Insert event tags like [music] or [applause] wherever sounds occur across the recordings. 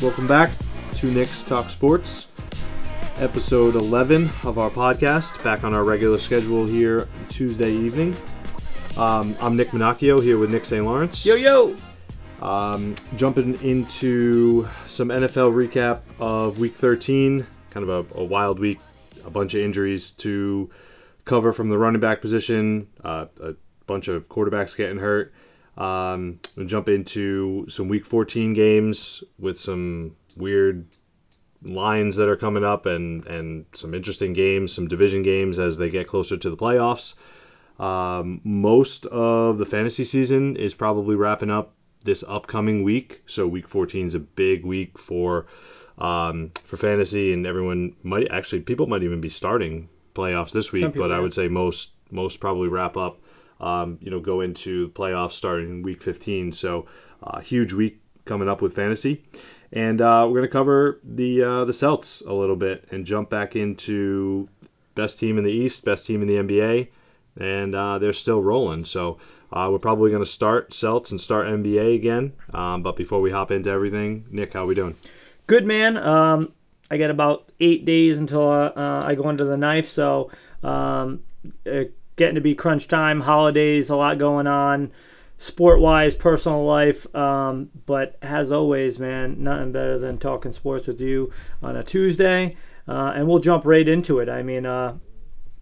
Welcome back to Nick's Talk Sports, episode 11 of our podcast, back on our regular schedule here Tuesday evening. Um, I'm Nick Minacchio here with Nick St. Lawrence. Yo, yo! Um, jumping into some NFL recap of Week 13, kind of a, a, wild week, a bunch of injuries to cover from the running back position, uh, a bunch of quarterbacks getting hurt. Um, we'll jump into some Week 14 games with some weird lines that are coming up and, and some interesting games, some division games as they get closer to the playoffs. Um, most of the fantasy season is probably wrapping up this upcoming week. So week 14 is a big week for um, for fantasy, and everyone might actually people might even be starting playoffs this week. But I would say most most probably wrap up um, you know, go into playoffs starting week 15. So, uh, huge week coming up with fantasy. And uh, we're going to cover the uh, the Celts a little bit and jump back into best team in the East, best team in the NBA, and uh, they're still rolling. So uh, we're probably going to start Celts and start NBA again. Um, but before we hop into everything, Nick, how we doing? Good man. Um, I got about eight days until uh, I go under the knife, so um, getting to be crunch time, holidays, a lot going on, sport wise, personal life. Um, but as always, man, nothing better than talking sports with you on a Tuesday. Uh, and we'll jump right into it. I mean, uh,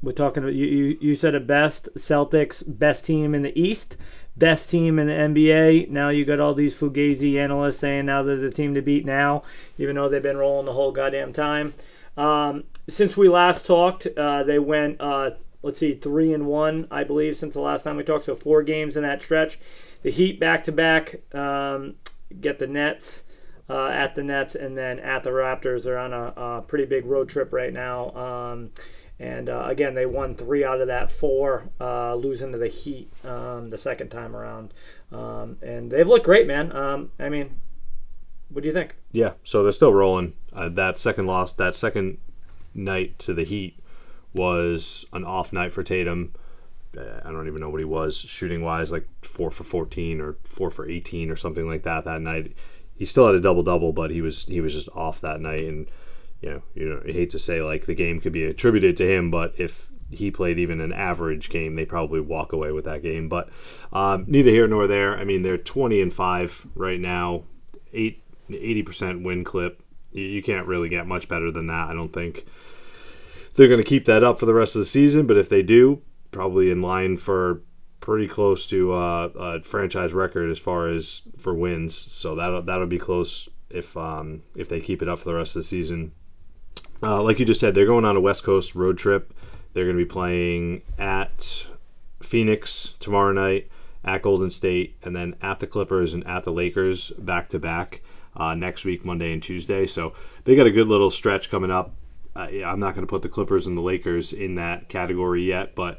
we're talking. You, you you said it best. Celtics best team in the East, best team in the NBA. Now you got all these fugazi analysts saying now they're the team to beat now, even though they've been rolling the whole goddamn time. Um, since we last talked, uh, they went uh, let's see, three and one, I believe, since the last time we talked. So four games in that stretch. The Heat back to back get the Nets. Uh, at the Nets and then at the Raptors. They're on a, a pretty big road trip right now. Um, and uh, again, they won three out of that four, uh, losing to the Heat um, the second time around. Um, and they've looked great, man. Um, I mean, what do you think? Yeah, so they're still rolling. Uh, that second loss, that second night to the Heat was an off night for Tatum. Uh, I don't even know what he was shooting wise, like four for 14 or four for 18 or something like that that night. He still had a double double, but he was he was just off that night. And you know, you know, I hate to say like the game could be attributed to him, but if he played even an average game, they probably walk away with that game. But um, neither here nor there. I mean, they're 20 and five right now, eight 80% win clip. You, you can't really get much better than that, I don't think they're going to keep that up for the rest of the season. But if they do, probably in line for pretty close to uh, a franchise record as far as for wins. So that'll that'll be close if um, if they keep it up for the rest of the season. Uh, like you just said, they're going on a West Coast road trip. They're going to be playing at Phoenix tomorrow night, at Golden State, and then at the Clippers and at the Lakers back to back next week, Monday and Tuesday. So they got a good little stretch coming up uh, yeah, I'm not going to put the Clippers and the Lakers in that category yet, but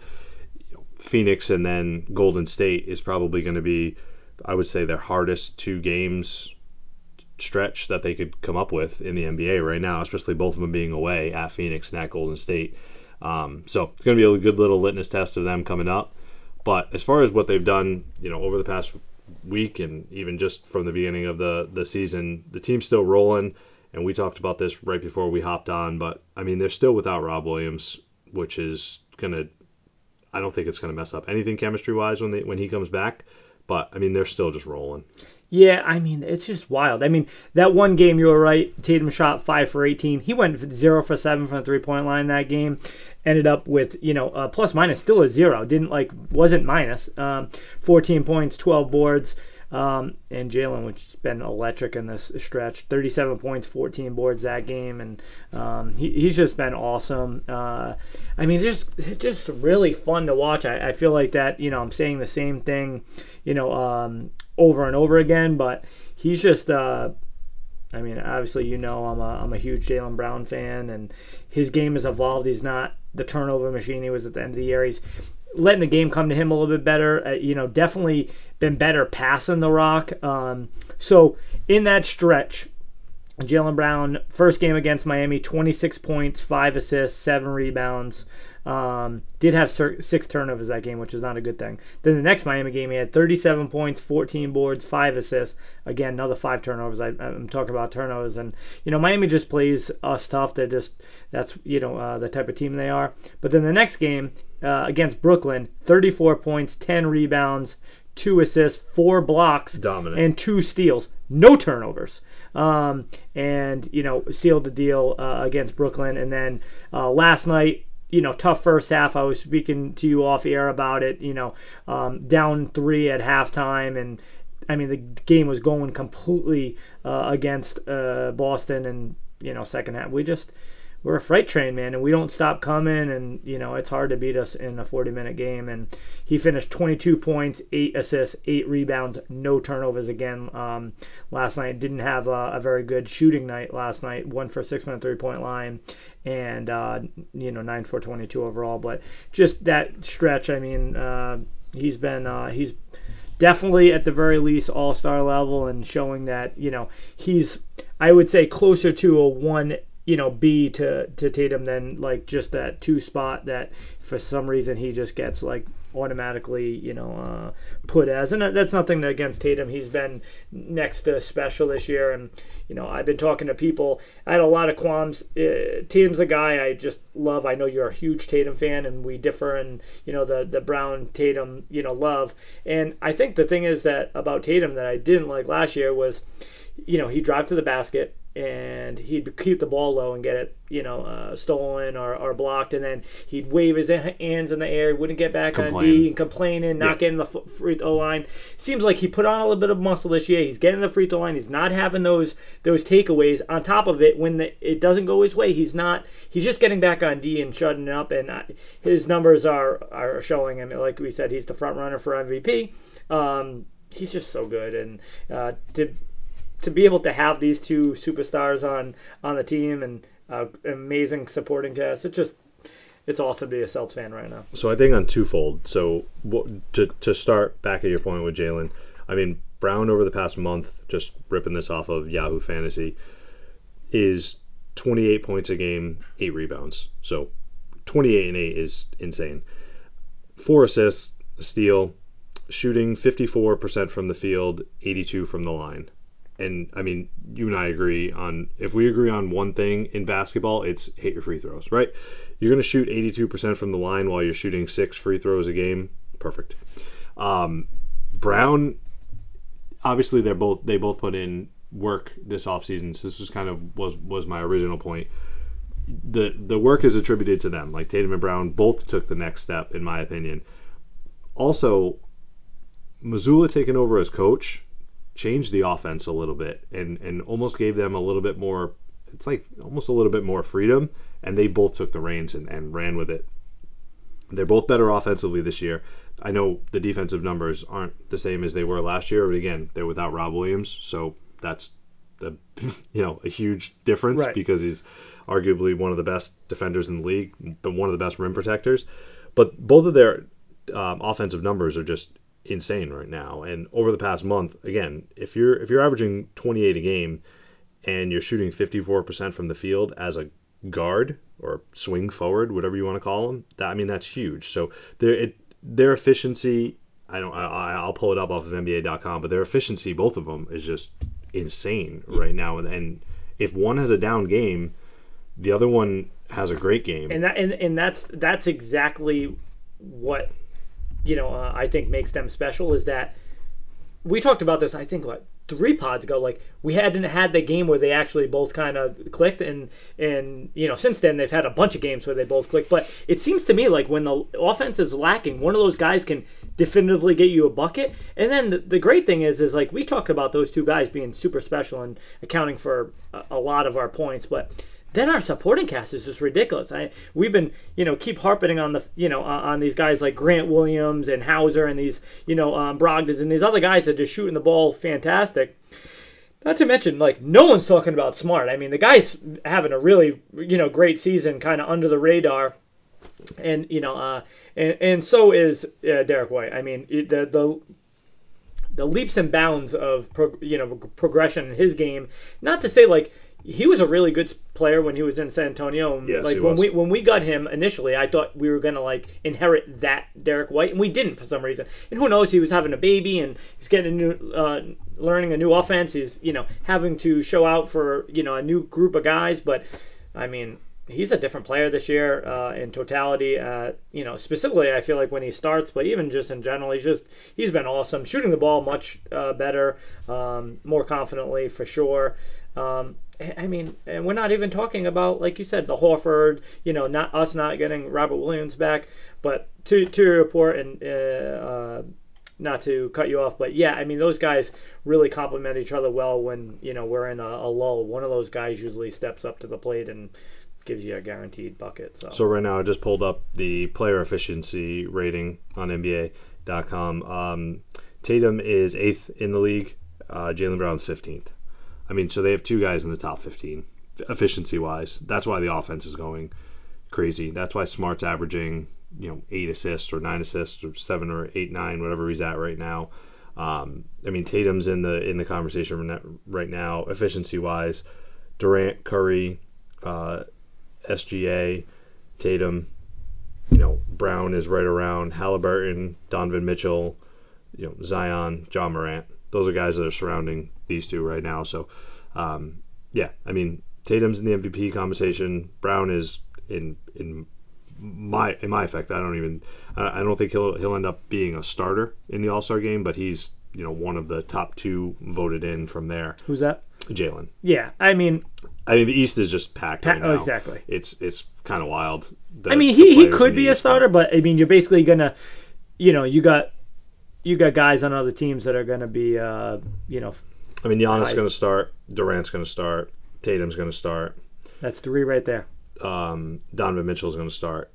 you know, Phoenix and then Golden State is probably going to be, I would say, their hardest two games stretch that they could come up with in the NBA right now, especially both of them being away at Phoenix and at Golden State. Um, so it's going to be a good little litmus test of them coming up. But as far as what they've done, you know, over the past week and even just from the beginning of the the season, the team's still rolling and we talked about this right before we hopped on, but I mean they're still without Rob Williams, which is gonna I don't think it's gonna mess up anything chemistry wise when they when he comes back. But I mean they're still just rolling. Yeah, I mean it's just wild. I mean that one game you were right. Tatum shot five for 18. He went zero for seven from the three point line that game. Ended up with you know uh, plus minus still a zero. Didn't like wasn't minus. Um, 14 points, 12 boards. Um, and Jaylen, which has been electric in this stretch, 37 points, 14 boards that game, and um, he, he's just been awesome. Uh, I mean, just just really fun to watch. I, I feel like that, you know, I'm saying the same thing, you know, um, over and over again, but he's just. Uh, I mean, obviously, you know, I'm a, I'm a huge Jaylen Brown fan, and his game has evolved. He's not the turnover machine he was at the end of the year. He's letting the game come to him a little bit better. Uh, you know, definitely been better passing the rock. Um, so in that stretch, Jaylen Brown, first game against Miami, 26 points, five assists, seven rebounds. Um, did have six turnovers that game, which is not a good thing. Then the next Miami game, he had 37 points, 14 boards, five assists. Again, another five turnovers. I, am talking about turnovers, and you know Miami just plays us tough. They're just that's you know uh, the type of team they are. But then the next game uh, against Brooklyn, 34 points, 10 rebounds, two assists, four blocks, Dominant. and two steals. No turnovers. Um, and you know sealed the deal uh, against Brooklyn. And then uh, last night you know, tough first half. I was speaking to you off air about it. You know, um, down three at halftime, and I mean the game was going completely uh, against uh, Boston, and you know, second half we just we're a freight train, man, and we don't stop coming. And you know, it's hard to beat us in a 40-minute game. And he finished 22 points, eight assists, eight rebounds, no turnovers again um, last night. Didn't have a, a, very good shooting night last night. One for six from the three-point line, and uh, you know, nine for 22 overall. But just that stretch, I mean, uh, he's been uh, he's definitely at the very least all-star level and showing that you know he's I would say closer to a one you know, B to, to Tatum than like just that two spot that for some reason he just gets like automatically, you know, uh, put as. And that's nothing against Tatum. He's been next to special this year. And, you know, I've been talking to people. I had a lot of qualms. Uh, Tatum's a guy I just love. I know you're a huge Tatum fan and we differ in, you know, the, the Brown Tatum, you know, love. And I think the thing is that about Tatum that I didn't like last year was, you know, he drive to the basket and he'd keep the ball low and get it, you know, uh, stolen or, or blocked, and then he'd wave his hands in the air, wouldn't get back Complain. on D, and complaining, not yeah. getting the free throw line. Seems like he put on a little bit of muscle this year. He's getting the free throw line. He's not having those those takeaways. On top of it, when the, it doesn't go his way, he's not. He's just getting back on D and shutting up, and uh, his numbers are are showing him. Like we said, he's the front runner for MVP. Um, he's just so good, and uh, to to be able to have these two superstars on on the team and uh, amazing supporting cast, it's just it's awesome to be a Celtics fan right now. So I think on twofold. So to to start back at your point with Jaylen, I mean Brown over the past month, just ripping this off of Yahoo Fantasy, is 28 points a game, eight rebounds. So 28 and eight is insane. Four assists, steal, shooting 54% from the field, 82 from the line and I mean, you and I agree on if we agree on one thing in basketball, it's hit your free throws, right? You're going to shoot 82% from the line while you're shooting six free throws a game. Perfect. Um, Brown, obviously, they're both they both put in work this offseason. So this was kind of was was my original point. The the work is attributed to them. Like Tatum and Brown both took the next step, in my opinion. Also, Mazzulla taking over as coach changed the offense a little bit and and almost gave them a little bit more it's like almost a little bit more freedom and they both took the reins and, and ran with it. They're both better offensively this year. I know the defensive numbers aren't the same as they were last year but again they're without rob williams so that's the [laughs] you know a huge difference right. because he's arguably one of the best defenders in the league but one of the best rim protectors. But both of their um, offensive numbers are just insane right now. And over the past month, again, if you're if you're averaging 28 a game and you're shooting 54% from the field as a guard or swing forward, whatever you want to call them, that I mean that's huge. So their it, their efficiency, I don't I, I'll pull it up off of NBA.com, but their efficiency, both of them, is just insane right now. And, and if one has a down game, the other one has a great game. And that and, and that's that's exactly what you know, uh, I think makes them special is that we talked about this. I think what three pods ago. Like we hadn't had the game where they actually both kind of clicked, and and you know since then they've had a bunch of games where they both clicked But it seems to me like when the offense is lacking, one of those guys can definitively get you a bucket. And then the, the great thing is is like we talked about those two guys being super special and accounting for a, a lot of our points, but then our supporting cast is just ridiculous. I we've been you know keep harping on the you know on these guys like Grant Williams and Hauser and these you know um, and these other guys that are just shooting the ball fantastic. Not to mention like no one's talking about Smart. I mean the guy's having a really you know great season, kind of under the radar, and you know uh, and and so is uh, Derrick White. I mean the the the leaps and bounds of pro, you know progression in his game. Not to say like he was a really good player when he was in San Antonio. And Yes, like he when was. we when we got him initially, I thought we were gonna like inherit that Derrick White, and we didn't for some reason. And who knows? He was having a baby, and he's getting a new, uh, learning a new offense. He's you know having to show out for you know a new group of guys. But I mean, he's a different player this year uh, in totality. Uh, you know, specifically, I feel like when he starts, but even just in general, he's just he's been awesome, shooting the ball much uh, better, um, more confidently for sure. Um, I mean, and we're not even talking about, like you said, the Horford. You know, not us not getting Robert Williams back, but to to your report and uh, uh, not to cut you off, but yeah, I mean those guys really complement each other well when you know we're in a, a lull. One of those guys usually steps up to the plate and gives you a guaranteed bucket. So, So right now, I just pulled up the player efficiency rating on NBA.com. Um, Tatum is eighth in the league. Uh, Jaylen Brown's 15th. I mean, so they have two guys in the top 15 efficiency wise. That's why the offense is going crazy. That's why Smart's averaging you know eight assists or nine assists or seven or eight nine whatever he's at right now. Um, I mean Tatum's in the in the conversation right now efficiency wise. Durant, Curry, uh, SGA, Tatum, you know, Brown is right around Haliburton, Donovan Mitchell, you know, Zion, Ja Morant. Those are guys that are surrounding these two right now. So, um, yeah, I mean, Tatum's in the MVP conversation. Brown is in in my in my effect. I don't even I don't think he'll he'll end up being a starter in the All Star game, but he's you know one of the top two voted in from there. who's that? Jaylen. Yeah, I mean, I mean, the East is just packed Pa- right now. oh, exactly. It's it's kind of wild. The- I mean, he, he could be a starter, but I mean, you're basically gonna, you know, you got you got guys on other teams that are gonna be, uh, you know, I mean, Giannis is going to start. Durant's going to start. Tatum's going to start. that's three right there. Um, Donovan Mitchell's going to start.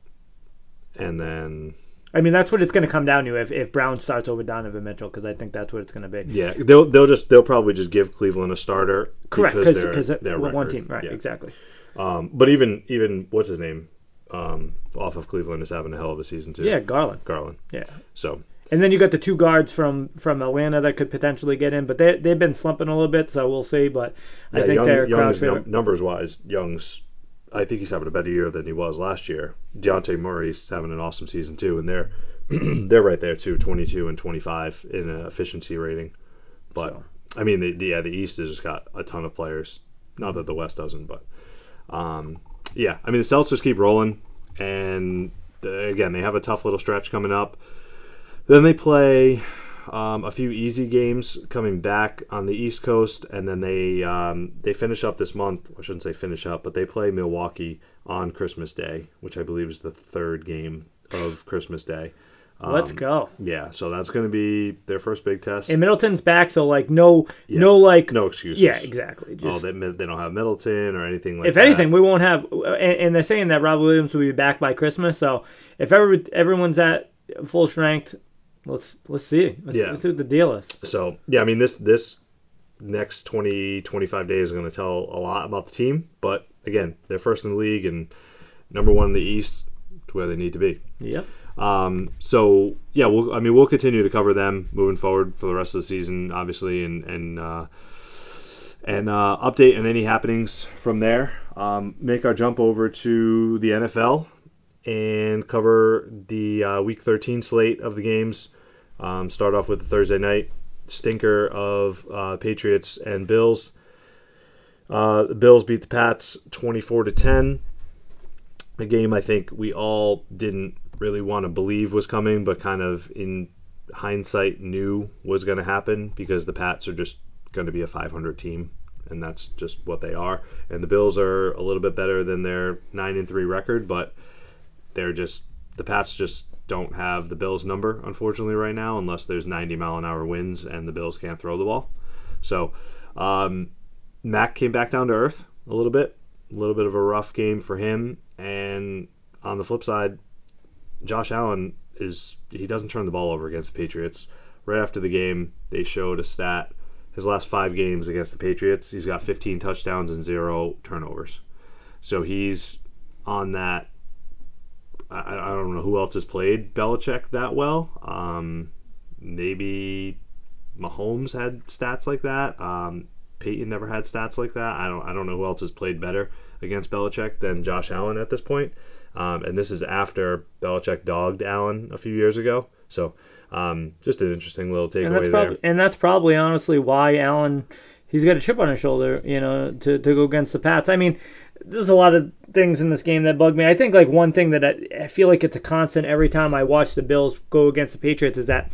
And then I mean, that's what it's gonna come down to if, if Brown starts over Donovan Mitchell, because I think that's what it's gonna be. yeah, they'll they'll just they'll probably just give Cleveland a starter. Correct, because they're, because their one team, right? Yeah. Exactly. Um, but even even what's his name, um, off of Cleveland is having a hell of a season too. Yeah, Garland. Garland. Yeah. So And then you got the two guards from from Atlanta that could potentially get in, but they they've been slumping a little bit, so we'll see. But I yeah, think Young, they're Young's num- numbers wise, Young's. I think he's having a better year than he was last year. Dejounte Murray's having an awesome season too, and they're [clears throat] they're right there too, 22 and 25 in efficiency rating. But So. I mean, the, the yeah, the East has just got a ton of players. Not that the West doesn't, but um, yeah, I mean the Celtics just keep rolling, and uh, again they have a tough little stretch coming up. Then they play um, a few easy games coming back on the East Coast, and then they um, they finish up this month. I shouldn't say finish up, but they play Milwaukee on Christmas Day, which I believe is the third game of Christmas Day. Let's Um, go. Yeah, so that's going to be their first big test. And Middleton's back, so like no Yeah. no like no excuses. yeah exactly. Oh, they, they don't have Middleton or anything like that. if that. anything, we won't have. And, and they're saying that Rob Williams will be back by Christmas, so if ever everyone's at full strength, let's let's see. Let's, Yeah. let's see what the deal is. So yeah, I mean this this next 20 25 days is going to tell a lot about the team. But again, they're first in the league and number one in the East, to where they need to be. Yep. Um, so yeah, we'll I mean we'll continue to cover them moving forward for the rest of the season, obviously, and and uh, and uh, update on any happenings from there. Um, make our jump over to the NFL and cover the uh, Week 13 slate of the games. Um, start off with the Thursday night stinker of uh, Patriots and Bills. Uh, the Bills beat the Pats 24 to 10. A game I think we all didn't really want to believe was coming, but kind of in hindsight knew was going to happen because the Pats are just going to be a 500 team, and that's just what they are. And the Bills are a little bit better than their nine and three record, but they're just the Pats just don't have the Bills number unfortunately right now unless there's 90 mile an hour winds and the Bills can't throw the ball. So um, Mac came back down to earth a little bit, a little bit of a rough game for him. And on the flip side, Josh Allen is he doesn't turn the ball over against the Patriots. Right after the game, they showed a stat. His last five games against the Patriots, he's got 15 touchdowns and zero turnovers. So he's on that. I, I don't know who else has played Belichick that well. Um, maybe Mahomes had stats like that. Um, Peyton never had stats like that. I don't I don't know who else has played better against Belichick than Josh Allen at this point. Um, and this is after Belichick dogged Allen a few years ago. So um, just an interesting little takeaway and that's there. probably and that's probably honestly why Allen he's got a chip on his shoulder, you know, to, to go against the Pats. I mean, there's a lot of things in this game that bug me. I think like one thing that I, I feel like it's a constant every time I watch the Bills go against the Patriots is that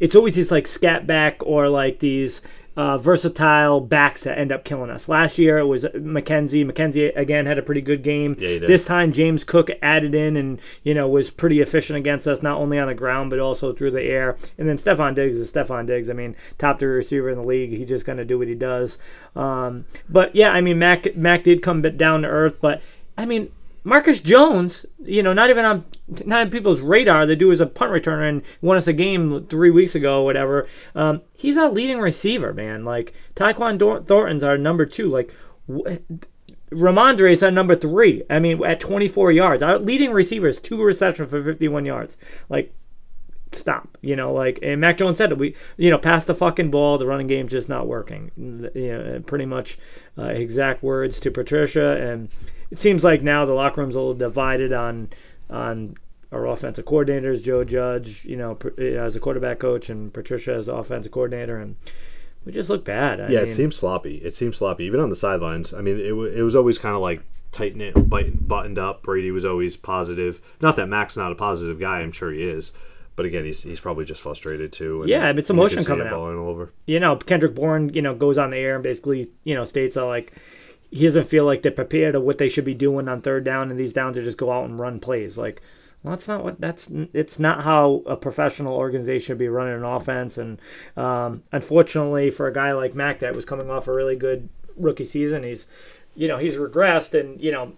it's always these like scat back or like these uh, versatile backs that end up killing us. Last year it was McKenzie. McKenzie again had a pretty good game. Yeah. This time James Cook added in and you know was pretty efficient against us, not only on the ground but also through the air. And then Stefon Diggs is Stefon Diggs. I mean, top three receiver in the league. He's just gonna do what he does. Um, but yeah, I mean Mac Mac did come down to earth, but I mean Marcus Jones, you know, not even on not on people's radar. The dude is a punt returner and won us a game three weeks ago or whatever. Um, he's our leading receiver, man. Like Tyquan Dor- Thornton's our number two. Like wh- Rhamondre is our number three. I mean, at 24 yards, our leading receiver is two receptions for 51 yards. Like stop. You know, like and Mac Jones said it. We, you know, pass the fucking ball. The running game's just not working. You know, pretty much uh, exact words to Patricia. And it seems like now the locker room's a little divided on on our offensive coordinators, Joe Judge, you know, as a quarterback coach, and Patricia as offensive coordinator, and we just look bad. I yeah, mean, it seems sloppy. It seems sloppy, even on the sidelines. I mean, it, w- it was always kind of like tight knit, buttoned up. Brady was always positive. Not that Mac's not a positive guy. I'm sure he is. But again, he's he's probably just frustrated too. and Yeah, it's emotion coming out. over. you know, Kendrick Bourne, you know, goes on the air and basically, you know, states that like he doesn't feel like they're prepared of what they should be doing on third down and these downs to just go out and run plays. Like, well, that's not what that's it's not how a professional organization should be running an offense. And um, unfortunately, for a guy like Mac that was coming off a really good rookie season, he's, you know, he's regressed, and you know,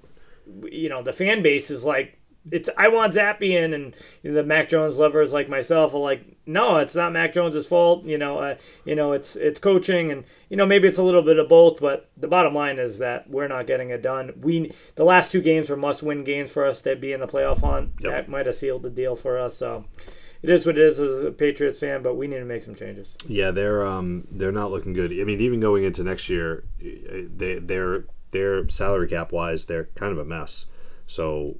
you know, the fan base is like. It's I want Zappian and you know, the Mac Jones lovers like myself are like no it's not Mac Jones's fault you know uh, you know it's it's coaching and you know maybe it's a little bit of both but the bottom line is that we're not getting it done we the last two games were must win games for us to be in the playoff hunt. Yep. that might have sealed the deal for us so it is what it is as a Patriots fan but we need to make some changes Yeah, they're um they're not looking good. I mean, even going into next year, they they're they're salary cap wise, they're kind of a mess. So,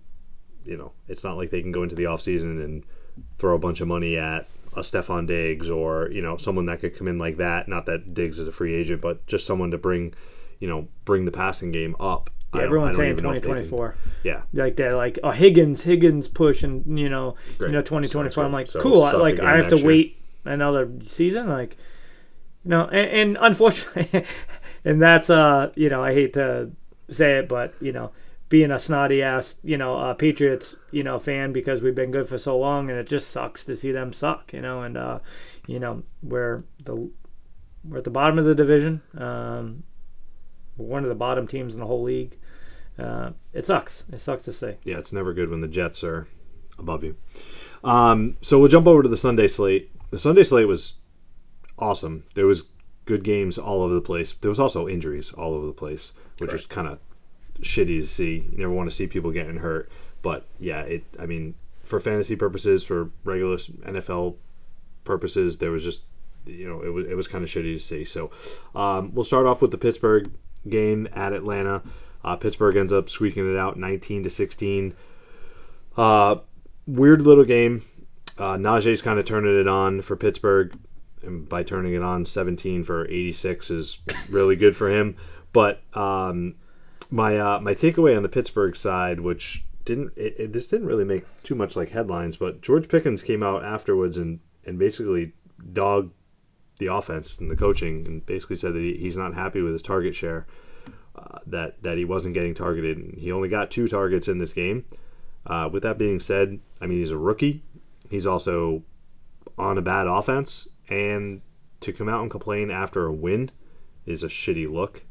you know, it's not like they can go into the offseason and throw a bunch of money at a Stefon Diggs or you know someone that could come in like that. Not that Diggs is a free agent, but just someone to bring, you know, bring the passing game up. Yeah, everyone's saying even know if they can- 2024 Yeah, like they're like oh Higgins Higgins push and you know Great. you know 2024 I'm like So cool I- like I have to year. wait another season like no and, and unfortunately [laughs] and that's uh you know I hate to say it but you know being a snotty ass you know uh, Patriots you know fan because we've been good for so long and it just sucks to see them suck you know and uh you know we're the we're at the bottom of the division um we're one of the bottom teams in the whole league uh, it sucks. It sucks to see. yeah, it's never good when the Jets are above you. Um, so we'll jump over to the Sunday slate. The Sunday slate was awesome. There was good games all over the place. There was also injuries all over the place, which was kind of shitty to see. You never want to see people getting hurt, but yeah, it. I mean, for fantasy purposes, for regular NFL purposes, there was just you know it was it was kind of shitty to see. So um, we'll start off with the Pittsburgh game at Atlanta. Uh, Pittsburgh ends up squeaking it out, 19 to 16. Uh, weird little game. Uh, Najee's kind of turning it on for Pittsburgh, and by turning it on, 17 for 86 is really good for him. But um, my uh, my takeaway on the Pittsburgh side, which didn't it, it, this didn't really make too much like headlines, but George Pickens came out afterwards and and basically dogged the offense and the coaching, and basically said that he, he's not happy with his target share. Uh, that that he wasn't getting targeted. And he only got two targets in this game. Uh, with that being said, I mean he's a rookie. He's also on a bad offense, and to come out and complain after a win is a shitty look.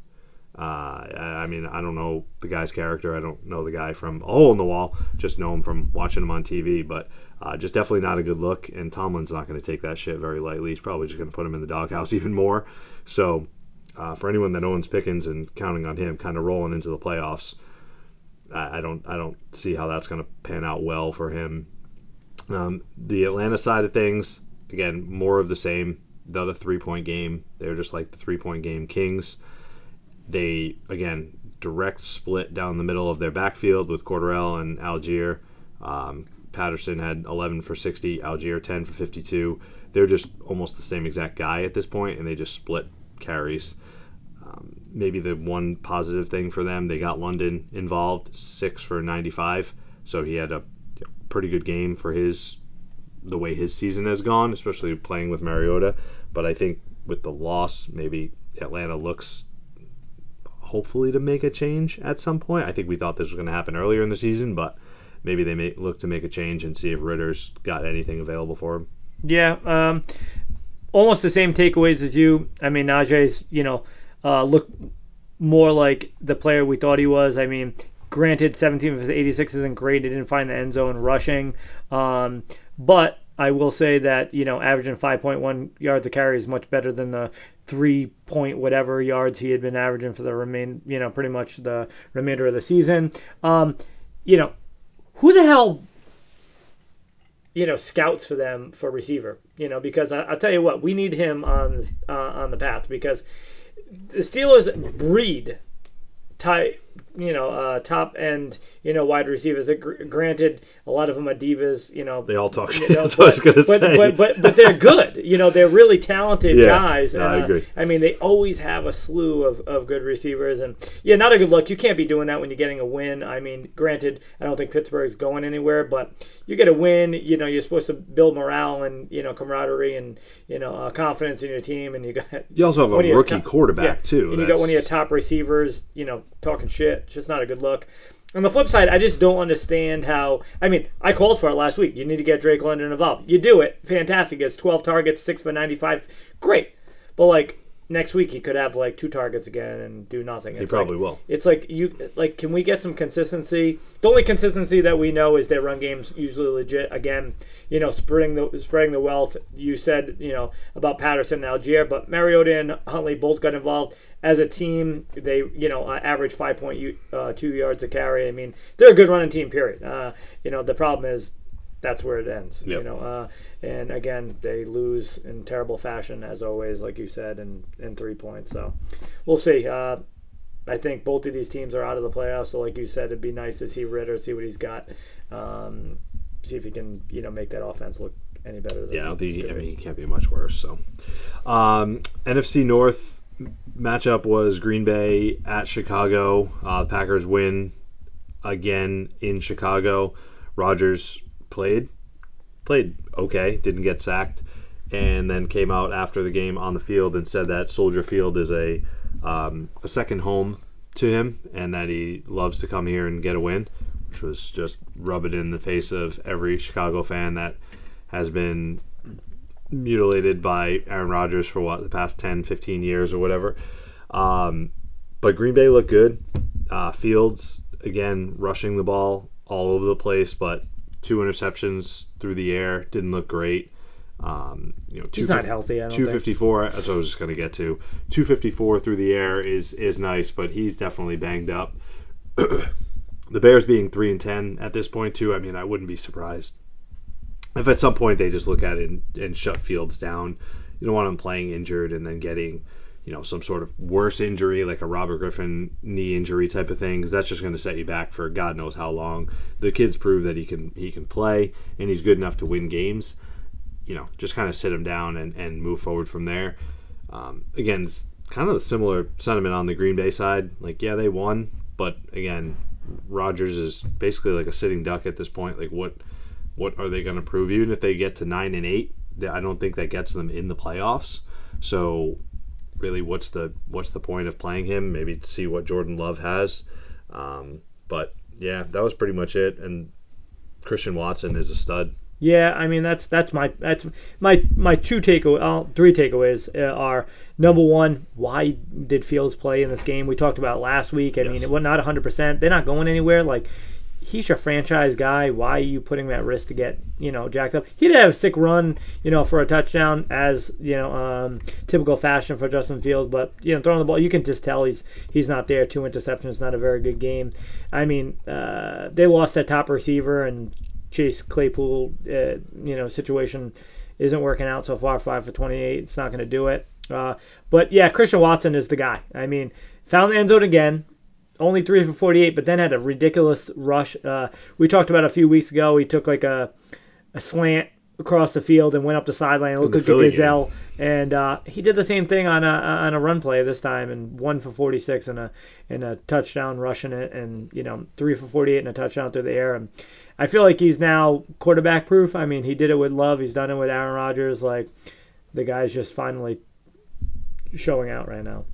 Uh, I mean, I don't know the guy's character. I don't know the guy from a hole in the wall. Just know him from watching him on TV. But uh, just definitely not a good look. And Tomlin's not going to take that shit very lightly. He's probably just going to put him in the doghouse [laughs] even more. So uh, for anyone that owns Pickens and counting on him, kind of rolling into the playoffs, I, I don't I don't see how that's going to pan out well for him. Um, the Atlanta side of things, again, more of the same. The other three point game, they're just like the three point game kings. They again direct split down the middle of their backfield with Cordarrelle and Allgeier. Um, Patterson had 11 for 60, Allgeier 10 for 52. They're just almost the same exact guy at this point, and they just split carries. Um, maybe the one positive thing for them, they got London involved, six for 95, so he had a pretty good game for his the way his season has gone, especially playing with Mariota. But I think with the loss, maybe Atlanta looks hopefully to make a change at some point. I think we thought this was going to happen earlier in the season, but maybe they may look to make a change and see if Ridder's got anything available for him. Yeah, um, almost the same takeaways as you. I mean, Najee's, you know, uh, look more like the player we thought he was. I mean, granted, 17 of his 86 isn't great. He didn't find the end zone rushing, um, but I will say that you know averaging 5.1 yards a carry is much better than the three point whatever yards he had been averaging for the remain you know pretty much the remainder of the season. Um, you know, who the hell you know scouts for them for receiver? You know, because I, will tell you what, we need him on uh, on the path because the Steelers breed type you know, uh, top end, you know, wide receivers. Gr- granted, a lot of them are divas. You know, they all talk shit. You know, [laughs] That's but, what I was gonna but, say. But, but but they're good. You know, they're really talented yeah, guys. No, uh, I agree. I mean, they always have a slew of, of good receivers, and yeah, not a good look. You can't be doing that when you're getting a win. I mean, granted, I don't think Pittsburgh's going anywhere, but you get a win. You know, you're supposed to build morale and you know camaraderie and you know uh, confidence in your team, and you got. You also have a rookie top, quarterback yeah, too. And you got one of your top receivers, you know, talking shit. It's just not a good look. On the flip side, I just don't understand how. I mean, I called for it last week. You need to get Drake London involved. You do it, fantastic. Gets 12 targets, six for 95, great. But like next week, he could have like two targets again and do nothing. It's he probably like, will. It's like you like. Can we get some consistency? The only consistency that we know is their run game's usually legit. Again, you know, spreading the spreading the wealth. You said you know about Patterson and Allgeier, but Mariota and Huntley both got involved as a team, they you know uh, average 5.2 uh, yards a carry. I mean, they're a good running team. Period. Uh, you know, the problem is that's where it ends. Yep. You know, uh, and again, they lose in terrible fashion as always, like you said, in in three points. So we'll see. Uh, I think both of these teams are out of the playoffs. So like you said, it'd be nice to see Ridder, see what he's got, um, see if he can you know make that offense look any better. yeah, I don't think he, I mean he can't be much worse. So um, NFC North matchup was Green Bay at Chicago. Uh, the Packers win again in Chicago. Rodgers played played okay, didn't get sacked, and then came out after the game on the field and said that Soldier Field is a um, a second home to him and that he loves to come here and get a win, which was just rub it in the face of every Chicago fan that has been mutilated by Aaron Rodgers for what the past 10, 15 years or whatever. Um, but Green Bay looked good. Uh, Fields again rushing the ball all over the place, but two interceptions through the air didn't look great. Um, you know, he's not healthy. 254. That's what I was just gonna get to. 254 through the air is is nice, but he's definitely banged up. [clears throat] the Bears being three and ten at this point too. I mean, I wouldn't be surprised if at some point they just look at it and, and shut Fields down, you don't want him playing injured and then getting, you know, some sort of worse injury like a Robert Griffin knee injury type of thing, because that's just going to set you back for God knows how long. The kid's proved that he can he can play and he's good enough to win games. You know, just kind of sit him down and, and move forward from there. Um, again, it's kind of a similar sentiment on the Green Bay side. Like, yeah, they won, but again, Rodgers is basically like a sitting duck at this point. Like, what what are they going to prove? Even if they get to nine and eight, I don't think that gets them in the playoffs. So really, what's the what's the point of playing him? Maybe to see what Jordan Love has. Um, but yeah, that was pretty much it. And Christian Watson is a stud. Yeah, I mean that's that's my that's my my two takeaway uh, three takeaways uh, are number one, why did Fields play in this game? We talked about last week. I yes. mean, it was not 100%. They're not going anywhere. Like he's your franchise guy. Why are you putting that risk to get you know jacked up? He did have a sick run, you know, for a touchdown as you know um, typical fashion for Justin Fields. But you know, throwing the ball, you can just tell he's he's not there. Two interceptions, not a very good game. I mean, uh, they lost their top receiver and Chase Claypool, uh, you know, situation isn't working out so far. Five for 28, it's not going to do it. Uh, but yeah, Christian Watson is the guy. I mean, found the end zone again. Only three for 48, but then had a ridiculous rush. Uh, we talked about a few weeks ago. He took like a a slant across the field and went up the sideline. It looked like a gazelle. And uh, he did the same thing on a on a run play this time, and one for 46 and a and a touchdown rushing it, and you know three for 48 and a touchdown through the air. And I feel like he's now quarterback proof. I mean, he did it with Love. He's done it with Aaron Rodgers. Like the guy's just finally showing out right now.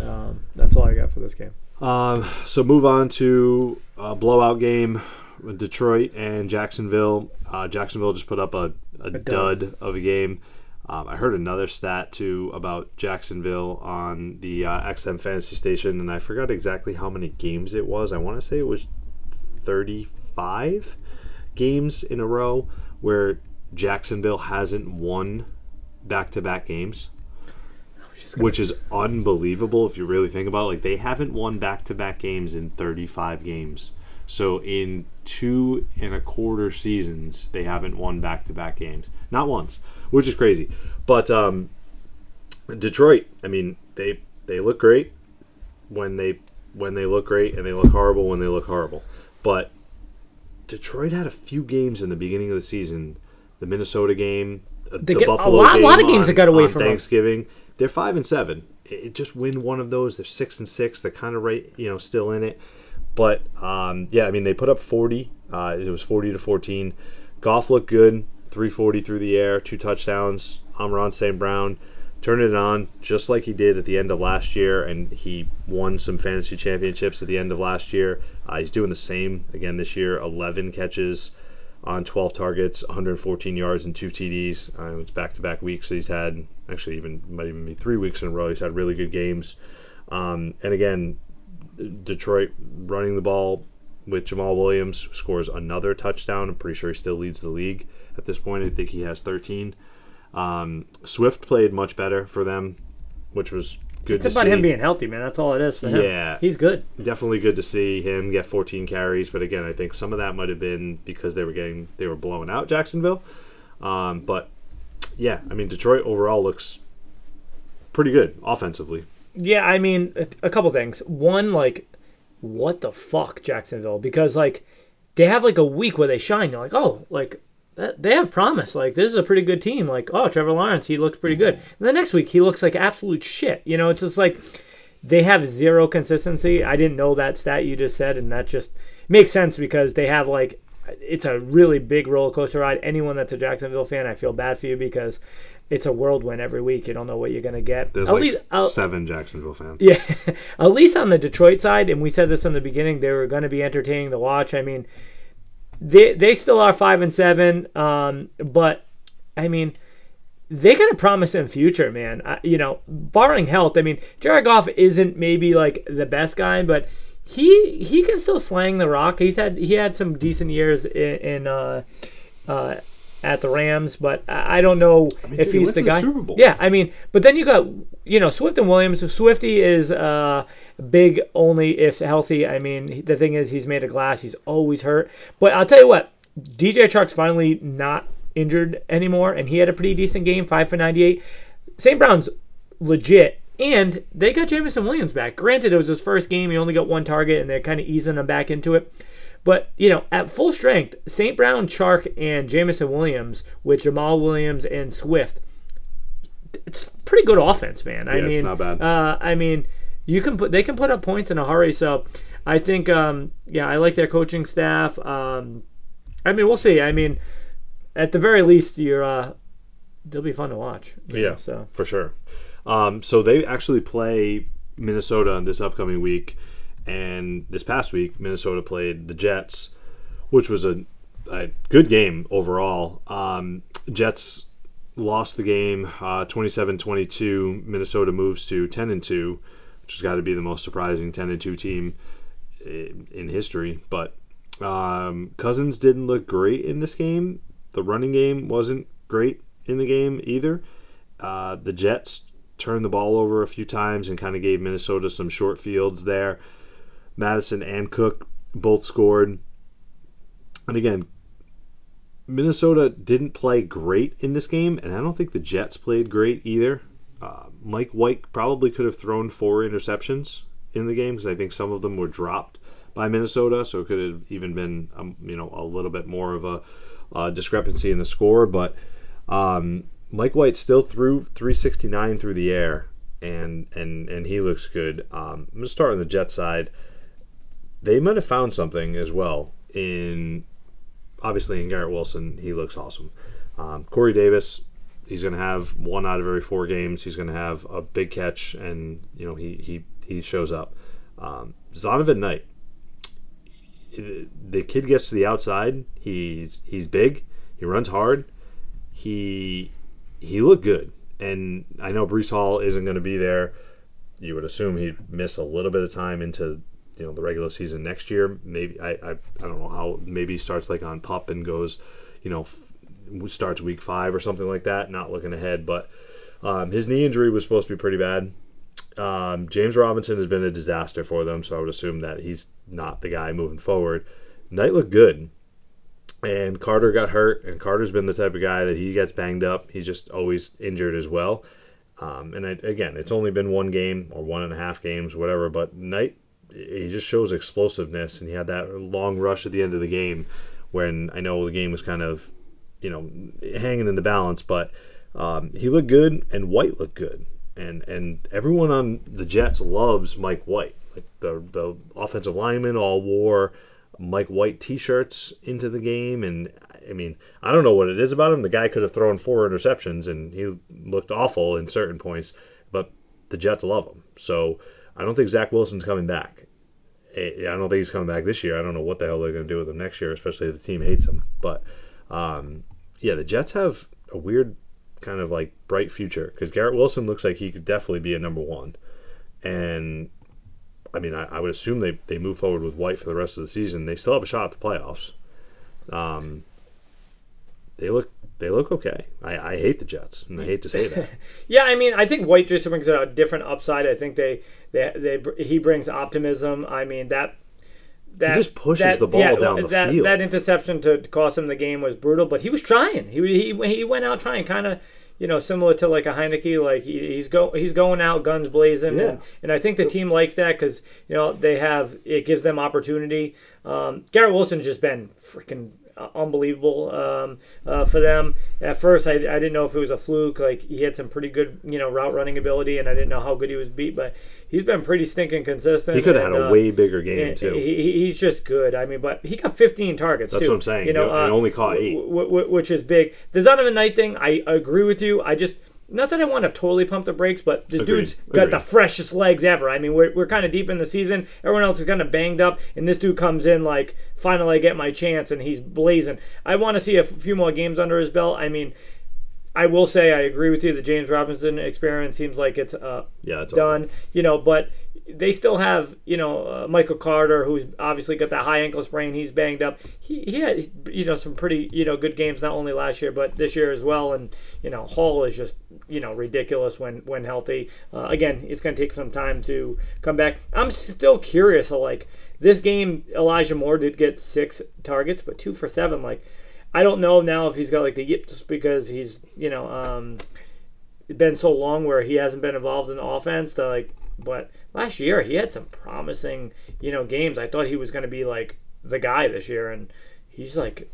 Um, that's all I got for this game. Um, so move on to a blowout game with Detroit and Jacksonville. Uh, Jacksonville just put up a, a, dud. dud. of a game. Um, I heard another stat too about Jacksonville on the uh, XM Fantasy Station, and I forgot exactly how many games it was. I want to say it was 35 games in a row where Jacksonville hasn't won back-to-back games which is unbelievable if you really think about it. Like they haven't won back-to-back games in 35 games. So in two and a quarter seasons, they haven't won back-to-back games, not once, which is crazy. But um, Detroit, I mean, they they look great when they when they look great, and they look horrible when they look horrible. But Detroit had a few games in the beginning of the season, the Minnesota game, uh, They the a Buffalo lot- game lot of games on- that got away from. Thanksgiving. They're five and seven. It, just win one of those. They're six and six. They're kind of right, you know, still in it. But um, yeah, I mean, they put up 40. Uh, it was 40 to 14. Goff looked good. 340 through the air, two touchdowns. Amon-Ra St. Brown turned it on just like he did at the end of last year, and he won some fantasy championships at the end of last year. Uh, he's doing the same again this year. 11 catches on 12 targets, 114 yards, and two TDs. Uh, it's back-to-back weeks. He's had actually even might even be three weeks in a row. He's had really good games. Um, and again, Detroit running the ball with Jamaal Williams scores another touchdown. I'm pretty sure he still leads the league at this point. I think he has 13. Um, Swift played much better for them, which was good It's about see. him being healthy, man. That's all it is for him. Yeah. He's good. Definitely good to see him get 14 carries, but again, I think some of that might have been because they were getting they were blowing out Jacksonville. Um, but yeah, I mean Detroit overall looks pretty good offensively. Yeah, I mean, a, a couple things. One, like, what the fuck, Jacksonville? Because like, they have like a week where they shine. You're like, oh, like that, they have promise. Like, this is a pretty good team. Like, oh, Trevor Lawrence, he looks pretty good. Mm-hmm. And the next week, he looks like absolute shit. You know, it's just like they have zero consistency. I didn't know that stat you just said, and that just makes sense because they have like it's a really big roller coaster ride. Anyone that's a Jacksonville fan, I feel bad for you because it's a whirlwind every week. You don't know what you're gonna get. There's At like least, I'll- seven Jacksonville fans. yeah, [laughs] at least on the Detroit side, and we said this in the beginning, they were going to be entertaining to watch. I mean, they they still are five and seven, um, but I mean, they got a promising future, man. I, you know, barring health, I mean, Jared Goff isn't maybe like the best guy, but he he can still slang the rock. He's had he had some decent years in, in uh, uh, at the Rams, but I I don't know mean, if dude, he's the the guy. Super Bowl. Yeah, I mean, but then you got you know Swift and Williams. Swifty is uh, big only if healthy. I mean, the thing is he's made of glass. He's always hurt. But I'll tell you what, DJ Chark's finally not injured anymore, and he had a pretty decent game, five for 98. St. Brown's legit. And they got Jameson Williams back. Granted, it was his first game. He only got one target, and they're kind of easing him back into it. But, you know, at full strength, St. Brown, Chark, and Jameson Williams with Jamaal Williams and Swift, it's pretty good offense, man. I Yeah, mean, it's not bad. Uh, I mean, you can put they can put up points in a hurry. So I think, um, yeah, I like their coaching staff. Um, I mean, we'll see. I mean, at the very least, you're uh, they'll be fun to watch. Yeah, know, so for sure. Um, so they actually play Minnesota this upcoming week, and this past week Minnesota played the Jets, which was a, a good game overall. Um, Jets lost the game uh, 27-22. Minnesota moves to 10 and 2, which has got to be the most surprising 10 and 2 team in, history. But um, Cousins didn't look great in this game. The running game wasn't great in the game either. Uh, the Jets turned the ball over a few times and kind of gave Minnesota some short fields there. Mattison and Cook both scored. And again, Minnesota didn't play great in this game, and I don't think the Jets played great either. Uh, Mike White probably could have thrown four interceptions in the game because I think some of them were dropped by Minnesota, so it could have even been um, you know a little bit more of a uh, discrepancy in the score. But um, Mike White still threw 369 through the air, and and and he looks good. Um, I'm gonna start on the Jet side. They might have found something as well in obviously in Garrett Wilson. He looks awesome. Um, Corey Davis, he's going to have one out of every four games. He's going to have a big catch, and you know he he he shows up. Um, Zonovan Knight, the kid gets to the outside. He he's big. He runs hard. He he looked good. And I know Breece Hall isn't going to be there. You would assume he'd miss a little bit of time into you know the regular season next year. Maybe I I, I don't know how. Maybe starts like on pup and goes, you know, starts week five or something like that. Not looking ahead, but um, his knee injury was supposed to be pretty bad. Um, James Robinson has been a disaster for them, so I would assume that he's not the guy moving forward. Knight looked good, and Carter got hurt, and Carter's been the type of guy that he gets banged up. He's just always injured as well. Um, and I, again, it's only been one game or one and a half games, whatever. But Knight, he just shows explosiveness, and he had that long rush at the end of the game when I know the game was kind of, you know, hanging in the balance, but um, he looked good, and White looked good, and and everyone on the Jets loves Mike White. Like the the offensive linemen all wore Mike White T-shirts into the game, and I mean, I don't know what it is about him. The guy could have thrown four interceptions, and he looked awful in certain points, but the Jets love him. So I don't think Zach Wilson's coming back. I don't think he's coming back this year. I don't know what the hell they're going to do with him next year, especially if the team hates him. But um, yeah, the Jets have a weird kind of like bright future because Garrett Wilson looks like he could definitely be a number one, and I mean, I, I, would assume they, they move forward with White for the rest of the season. They still have a shot at the playoffs. Um, they look they look okay. I, I hate the Jets, and I hate to say that. [laughs] yeah, I mean, I think White just brings a different upside. I think they they, they he brings optimism. I mean that. That, he just pushes that, the ball yeah, down the that, field. That interception to cost him the game was brutal, but he was trying. He he, he went out trying, kind of you know, similar to like a Heinicke, like he, he's go he's going out guns blazing, yeah. and, and I think the team likes that because you know they have it gives them opportunity. Um, Garrett Wilson's just been freaking unbelievable um, uh, for them. At first, I, I didn't know if it was a fluke. Like he had some pretty good, you know, route running ability, and I didn't know how good he was beat. But he's been pretty stinking consistent. He could have had a uh, way bigger game too. He, he's just good. I mean, but he got 15 targets. That's too, what I'm saying. You know, uh, and only caught eight, w- w- which is big. The Zonovan Knight thing, I agree with you. I just not that I want to totally pump the brakes, but this Agreed. dude's got Agreed. the freshest legs ever. I mean, we're, we're kind of deep in the season. Everyone else is kind of banged up, and this dude comes in like, finally I get my chance, and he's blazing. I want to see a few more games under his belt. I mean, I will say I agree with you. The James Robinson experiment seems like it's uh, yeah, it's done. Over. You know, but they still have you know uh, Michael Carter, who's obviously got that high ankle sprain. He's banged up. He, he had you know some pretty you know good games not only last year but this year as well. And you know Hall is just you know ridiculous when when healthy. Uh, again, it's going to take some time to come back. I'm still curious. Like this game, Elijah Moore did get six targets, but two for seven. Like I don't know now if he's got like the yips because he's you know um, been so long where he hasn't been involved in the offense. Like, but last year he had some promising you know games. I thought he was going to be like the guy this year, and he's like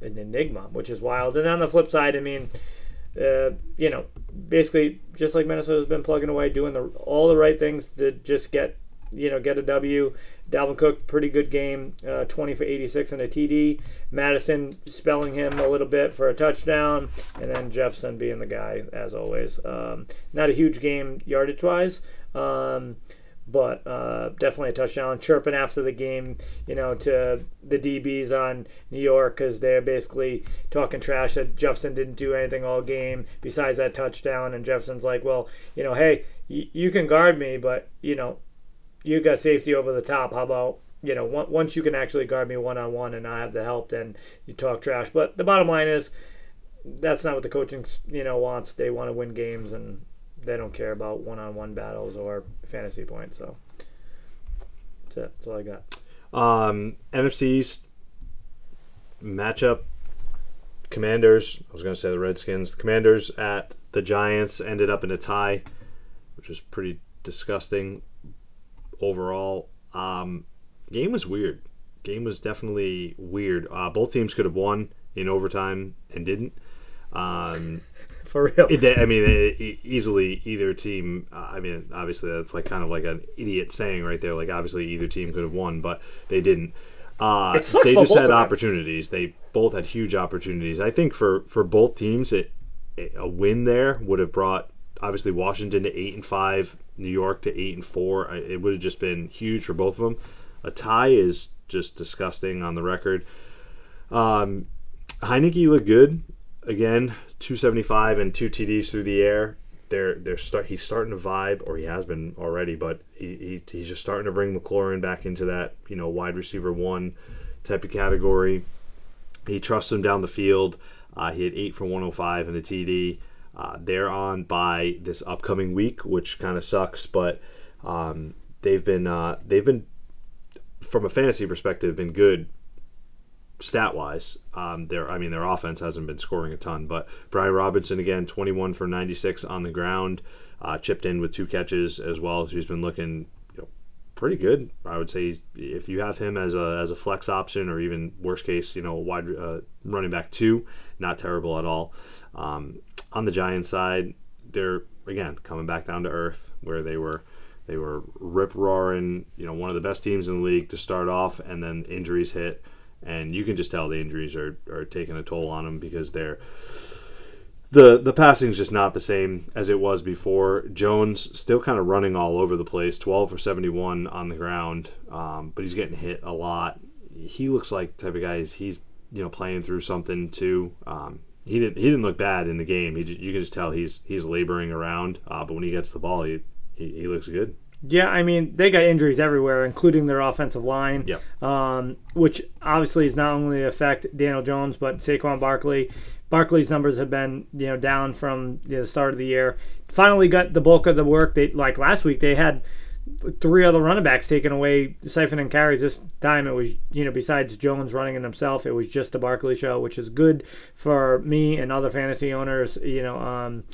an enigma, which is wild. And on the flip side, I mean. Uh, you know, basically just like Minnesota's been plugging away, doing the all the right things to just get you know get a W. Dalvin Cook, pretty good game, uh, 20 for 86 and a TD. Mattison spelling him a little bit for a touchdown, and then Jefferson being the guy as always. Um, not a huge game yardage wise. Um, but uh, definitely a touchdown. Chirping after the game, you know, to the DBs on New York because they're basically talking trash that Jefferson didn't do anything all game besides that touchdown. And Jefferson's like, well, you know, hey, y- you can guard me, but you know, you got safety over the top. How about you know once you can actually guard me one on one and I have the help, then you talk trash. But the bottom line is that's not what the coaching you know wants. They want to win games and they don't care about one on one battles or fantasy points. So that's it. That's all I got. Um, NFC East matchup. Commanders. I was going to say the Redskins. The Commanders at the Giants ended up in a tie, which was pretty disgusting overall. Um, game was weird. Game was definitely weird. Uh, both teams could have won in overtime and didn't. Um, [laughs] For real. it, I mean, it, easily either team. Uh, I mean, obviously that's like kind of like an idiot saying right there. Like obviously either team could have won, but they didn't. Uh, It they just had opportunities. They both had huge opportunities. I think for for both teams, it, a win there would have brought obviously Washington to eight and five, New York to eight and four. It would have just been huge for both of them. A tie is just disgusting on the record. Um, Heinicke looked good again, 275 and two TDs through the air. They're they're start he's starting to vibe, or he has been already, but he, he he's just starting to bring McLaurin back into that you know wide receiver one type of category. He trusts him down the field. Uh, he had eight for 105 and a TD. Uh, they're on by this upcoming week, which kind of sucks, but um, they've been uh, they've been from a fantasy perspective been good stat wise. Um, their I mean their offense hasn't been scoring a ton, but Brian Robinson again 21 for 96 on the ground, uh, chipped in with two catches as well. So he's been looking you know, pretty good. I would say if you have him as a as a flex option or even worst case you know wide uh, running back two, not terrible at all. Um, on the Giants side, they're again coming back down to earth where they were. They were rip roaring, you know, one of the best teams in the league to start off, and then injuries hit and you can just tell the injuries are, are taking a toll on them because they're the the passing's just not the same as it was before. Jones still kind of running all over the place, 12 for 71 on the ground, um, but he's getting hit a lot. He looks like type of guy he's, he's you know playing through something too. Um, he didn't he didn't look bad in the game. He you can just tell he's he's laboring around, uh, but when he gets the ball, he, he he looks good. Yeah, I mean they got injuries everywhere, including their offensive line. Yep. Um, which obviously is not only affect Daniel Jones but Saquon Barkley. Barkley's numbers have been you know down from you know, the start of the year. Finally got the bulk of the work. They like last week they had three other running backs taken away siphoning carries. This time it was you know besides Jones running it himself, it was just the Barkley show, which is good for me and other fantasy owners. You know. Um,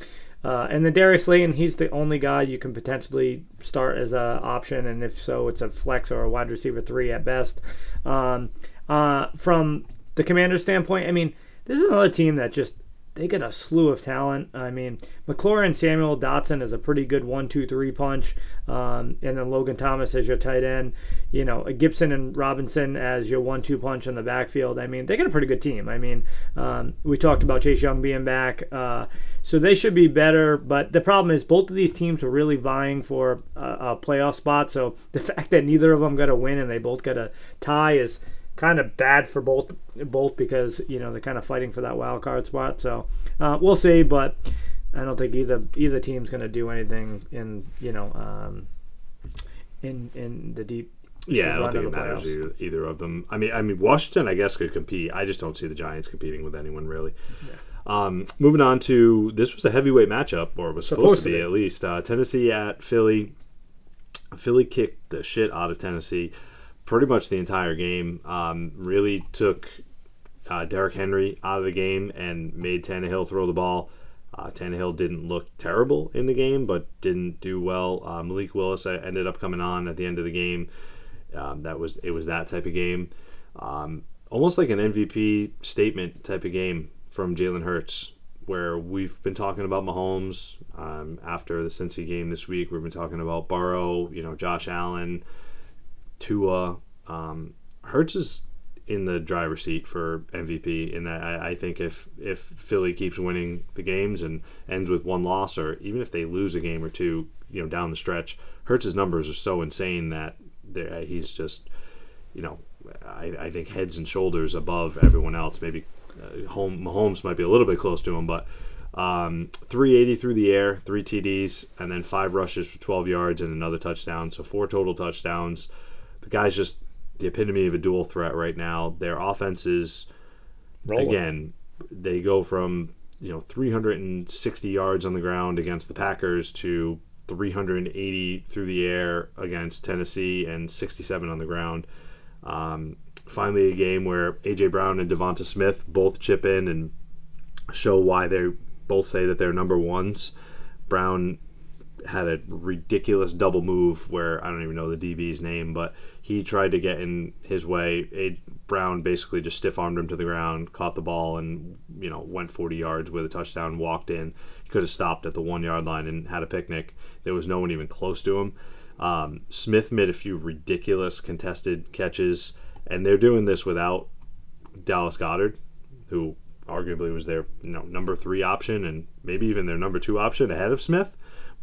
uh, and then Darius Slayton, he's the only guy you can potentially start as a option, and if so, it's a flex or a wide receiver three at best. Um, uh, from the Commanders' standpoint, I mean, this is another team that just they get a slew of talent. I mean, McLaurin, Samuel, Dotson is a pretty good one, two, three punch, um, and then Logan Thomas as your tight end. You know, Gibson and Robinson as your one, two punch in the backfield. I mean, they got a pretty good team. I mean, um, we talked about Chase Young being back. Uh, so they should be better, but the problem is both of these teams were really vying for a, a playoff spot. So the [laughs] fact that neither of them got a win and they both got a tie is kind of bad for both both because you know they're kind of fighting for that wild card spot. So uh, we'll see, but I don't think either either team's going to do anything in you know um, in in the deep. Yeah, I don't think it matters either, either of them. I mean, I mean Washington, I guess, could compete. I just don't see the Giants competing with anyone really. Yeah. Um, moving on to this was a heavyweight matchup, or was supposed, Supposed to be, be. at least. Uh, Tennessee at Philly. Philly kicked the shit out of Tennessee pretty much the entire game. Um, really took uh, Derrick Henry out of the game and made Tannehill throw the ball. Uh, Tannehill didn't look terrible in the game, but didn't do well. Uh, Malik Willis uh, ended up coming on at the end of the game. Um, that was it was that type of game, um, almost like an MVP statement type of game from Jalen Hurts, where we've been talking about Mahomes um, after the Cincy game this week. We've been talking about Burrow, you know, Josh Allen, Tua. Um, Hurts is in the driver's seat for MVP, and I, I think if if Philly keeps winning the games and ends with one loss, or even if they lose a game or two, you know, down the stretch, Hurts' numbers are so insane that he's just, you know, I, I think heads and shoulders above everyone else. Maybe uh, home, Mahomes might be a little bit close to him, but um, 380 through the air, three TDs, and then five rushes for 12 yards and another touchdown. So four total touchdowns. The guy's just the epitome of a dual threat right now. Their offense is Rolling. again, they go from you know 360 yards on the ground against the Packers to 380 through the air against Tennessee and 67 on the ground. Um, finally, a game where AJ Brown and Devonta Smith both chip in and show why they both say that they're number ones. Brown had a ridiculous double move where I don't even know the DB's name, but he tried to get in his way. A, Brown basically just stiff armed him to the ground, caught the ball, and you know went 40 yards with a touchdown. Walked in. He could have stopped at the one yard line and had a picnic. There was no one even close to him. Um, Smith made a few ridiculous contested catches, and they're doing this without Dallas Goedert, who arguably was their you know number three option and maybe even their number two option ahead of Smith.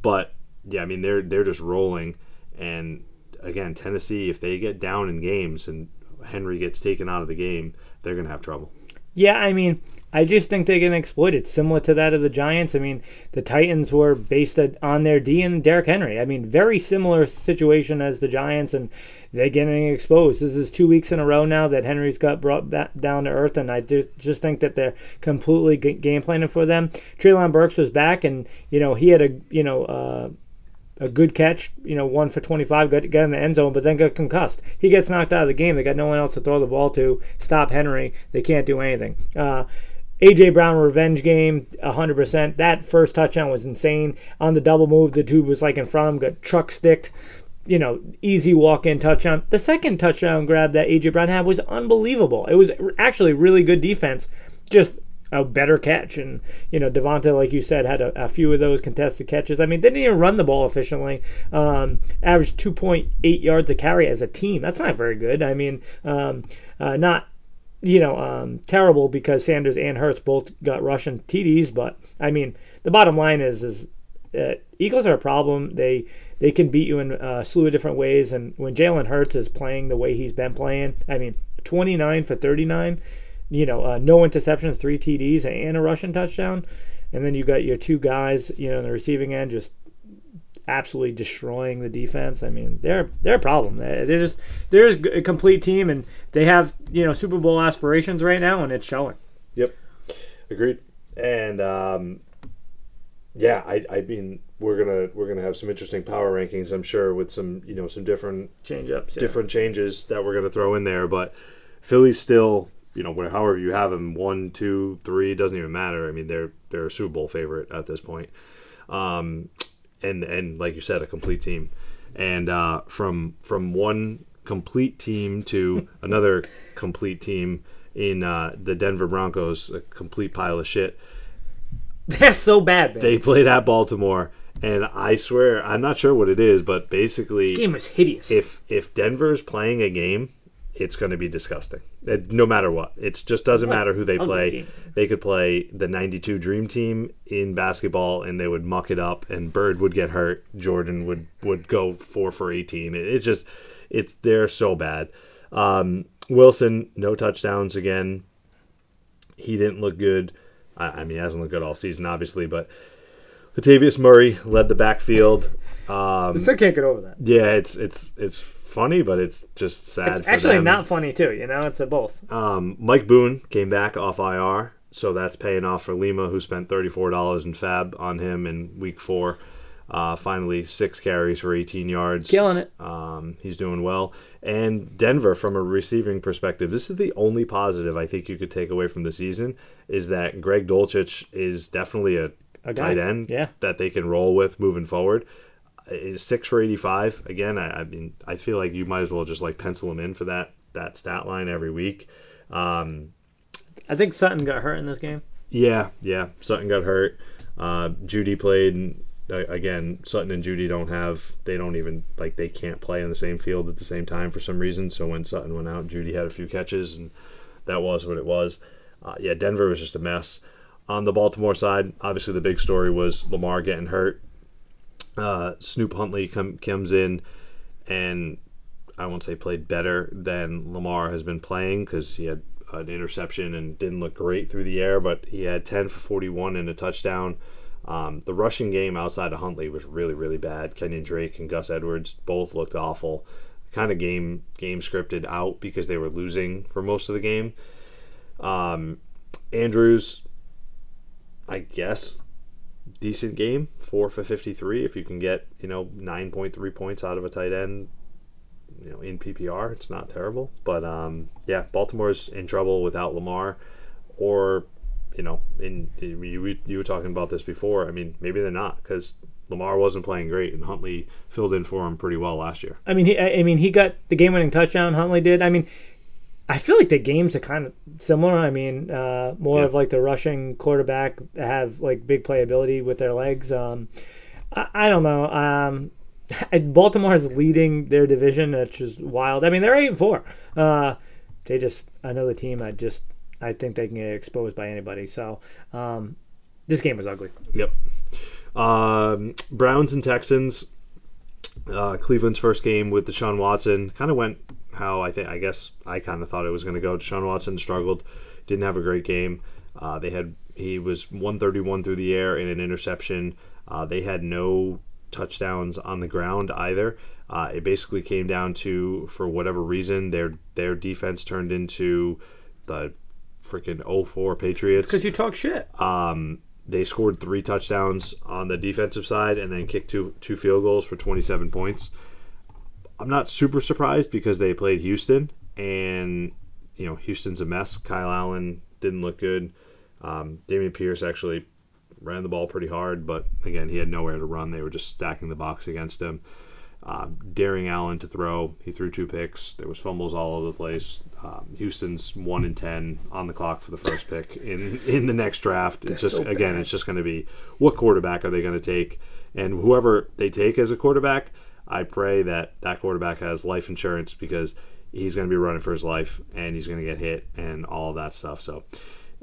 But yeah, I mean they're they're just rolling, and again Tennessee if they get down in games and Henry gets taken out of the game, they're gonna have trouble. Yeah, I mean, I just think they're going exploit it, similar to that of the Giants. I mean, the Titans were based on their D and Derrick Henry. I mean, very similar situation as the Giants, and they're getting exposed. This is two weeks in a row now that Henry's got brought back down to earth, and I just think that they're completely game planning for them. Treylon Burks was back, and you know he had a you know. Uh, a good catch, you know, one for 25, got, got in the end zone, but then got concussed. He gets knocked out of the game. They got no one else to throw the ball to. Stop Henry. They can't do anything. Uh, AJ Brown revenge game, 100%. That first touchdown was insane. On the double move, the dude was like in front of him, got truck sticked. You know, easy walk in touchdown. The second touchdown grab that AJ Brown had was unbelievable. It was actually really good defense. Just a better catch. And, you know, Devonta, like you said, had a, a, few of those contested catches. I mean, they didn't even run the ball efficiently. Um, averaged 2.8 yards a carry as a team. That's not very good. I mean, um, uh, not you know, um, terrible because Sanders and Hurts both got Russian TDs. But I mean, the bottom line is, is uh, Eagles are a problem. They they can beat you in a slew of different ways. And when Jalen Hurts is playing the way he's been playing, I mean, 29 for 39, you know, uh, no interceptions, three TDs, and a Russian touchdown. And then you got your two guys, you know, in the receiving end just absolutely destroying the defense. I mean, they're they're a problem. They're just they're a complete team, and they have you know Super Bowl aspirations right now, and it's showing. Yep, agreed. And um, yeah, I I mean we're gonna we're gonna have some interesting power rankings, I'm sure, with some you know some different change ups, yeah. different changes that we're gonna throw in there. But Philly's still you know however you have them one, two, three doesn't even matter. I mean they're they're a Super Bowl favorite at this point. Um, and and like you said, a complete team. And uh, from from one complete team to [laughs] another complete team in uh, the Denver Broncos, a complete pile of shit. [laughs] That's so bad. Man. They played at Baltimore, and I swear I'm not sure what it is, but basically, this game is hideous. If if Denver's playing a game it's going to be disgusting. It, no matter what, it just doesn't matter who they play. They could play the '92 Dream Team in basketball, and they would muck it up, and Bird would get hurt. Jordan would would go four for 18. It, it just, it's they're so bad. Um, Wilson, no touchdowns again. He didn't look good. I, I mean, he hasn't looked good all season, obviously, but Latavius Murray led the backfield. Um, I still can't get over that. Yeah, it's it's it's funny, but it's just sad. It's actually them. not funny too. You know, it's a both. Um, Mike Boone came back off IR, so that's paying off for Lima, who spent thirty-four dollars in FAAB on him in Week Four. Uh, finally, six carries for 18 yards. Killing it. Um, he's doing well. And Denver, from a receiving perspective, this is the only positive I think you could take away from the season is that Greg Dulcich is definitely a, a tight end yeah. that they can roll with moving forward is six for 85. Again, I, I, mean, I feel like you might as well just like pencil him in for that that stat line every week. Um, I think Sutton got hurt in this game. Yeah, yeah, Sutton got hurt. Uh, Jeudy played. Again, Sutton and Jeudy don't have. They don't even like they can't play on the same field at the same time for some reason. So when Sutton went out, Jeudy had a few catches, and that was what it was. Uh, yeah, Denver was just a mess. On the Baltimore side, obviously the big story was Lamar getting hurt uh, Snoop Huntley com- comes in and I won't say played better than Lamar has been playing because he had an interception and didn't look great through the air, but he had 10 for 41 and a touchdown. Um, the rushing game outside of Huntley was really, really bad. Kenyan Drake and Gus Edwards both looked awful. Kind of game game scripted out because they were losing for most of the game. Um, Andrews, I guess, decent game, four for 53. If you can get, you know, 9.3 points out of a tight end, you know, in PPR, it's not terrible. But um, yeah, Baltimore's in trouble without Lamar, or you know, in you you were talking about this before. I mean, maybe they're not because Lamar wasn't playing great, and Huntley filled in for him pretty well last year. I mean, he, I mean, he got the game-winning touchdown. Huntley did. I mean, I feel like the games are kind of similar. I mean, uh, more Yeah. of like the rushing quarterback have like big playability with their legs. Um, I, I don't know. Um, [laughs] Baltimore is leading their division, which is wild. I mean, they're eight and four. Uh, they just another team. I just I think they can get exposed by anybody. So um, this game was ugly. Yep. Um, Browns and Texans. Uh, Cleveland's first game with Deshaun Watson kind of went how I think I guess I kind of thought it was going to go. Deshaun Watson struggled, didn't have a great game. Uh, they had he was 131 through the air in an interception. Uh, they had no touchdowns on the ground either. Uh, it basically came down to for whatever reason their their defense turned into the freaking 04 Patriots. Because you talk shit. Um, they scored three touchdowns on the defensive side and then kicked two two field goals for 27 points. I'm not super surprised because they played Houston and you know Houston's a mess. Kyle Allen didn't look good. Um, Dameon Pierce actually ran the ball pretty hard, but again he had nowhere to run. They were just stacking the box against him. Um, daring Allen to throw, he threw two picks. There was fumbles all over the place. Um, Houston's one in ten on the clock for the first pick in [laughs] in the next draft. It's just so again, it's just going to be what quarterback are they going to take, and whoever they take as a quarterback, I pray that that quarterback has life insurance because he's going to be running for his life and he's going to get hit and all that stuff. So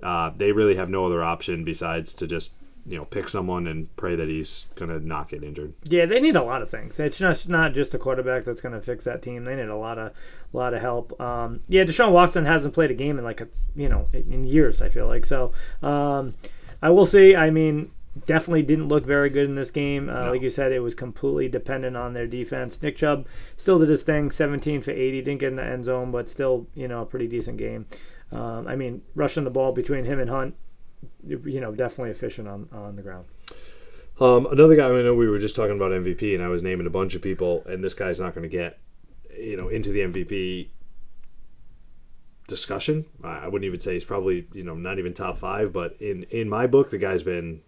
uh, they really have no other option besides to just you know pick someone and pray that he's going to not get injured. Yeah, they need a lot of things. It's just not just a quarterback that's going to fix that team. They need a lot of, lot of help. Um, yeah, Deshaun Watson hasn't played a game in like a, you know, in years. I feel like so. Um, I will see. I mean, definitely didn't look very good in this game. Uh, No. Like you said, it was completely dependent on their defense. Nick Chubb still did his thing, 17 for 80, didn't get in the end zone, but still, you know, a pretty decent game. Um, I mean, rushing the ball between him and Hunt, you know, definitely efficient on on the ground. Um, another guy I know we were just talking about MVP, and I was naming a bunch of people, and this guy's not going to get, you know, into the MVP discussion. I wouldn't even say he's probably, you know, not even top five, but in in my book, the guy's been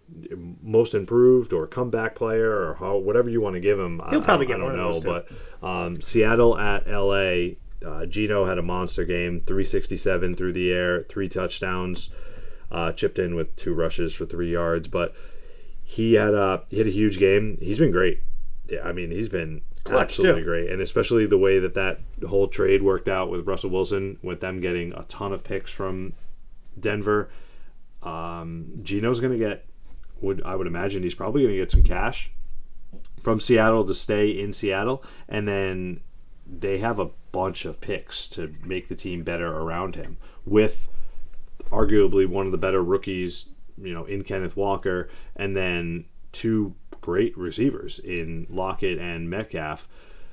most improved or comeback player or how whatever you want to give him. I- He'll probably I, get I don't know, but um, Seattle at LA. Uh, Geno had a monster game, 367 through the air, three touchdowns, uh, chipped in with two rushes for three yards, but he had a he had a huge game. He's been great. Yeah, I mean, he's been Clutch, absolutely too. great, and especially the way that that whole trade worked out with Russell Wilson, with them getting a ton of picks from Denver. Um, Geno's going to get, would I would imagine he's probably going to get some cash from Seattle to stay in Seattle, and then they have a bunch of picks to make the team better around him with arguably one of the better rookies, you know, in Kenneth Walker, and then two great receivers in Lockett and Metcalf.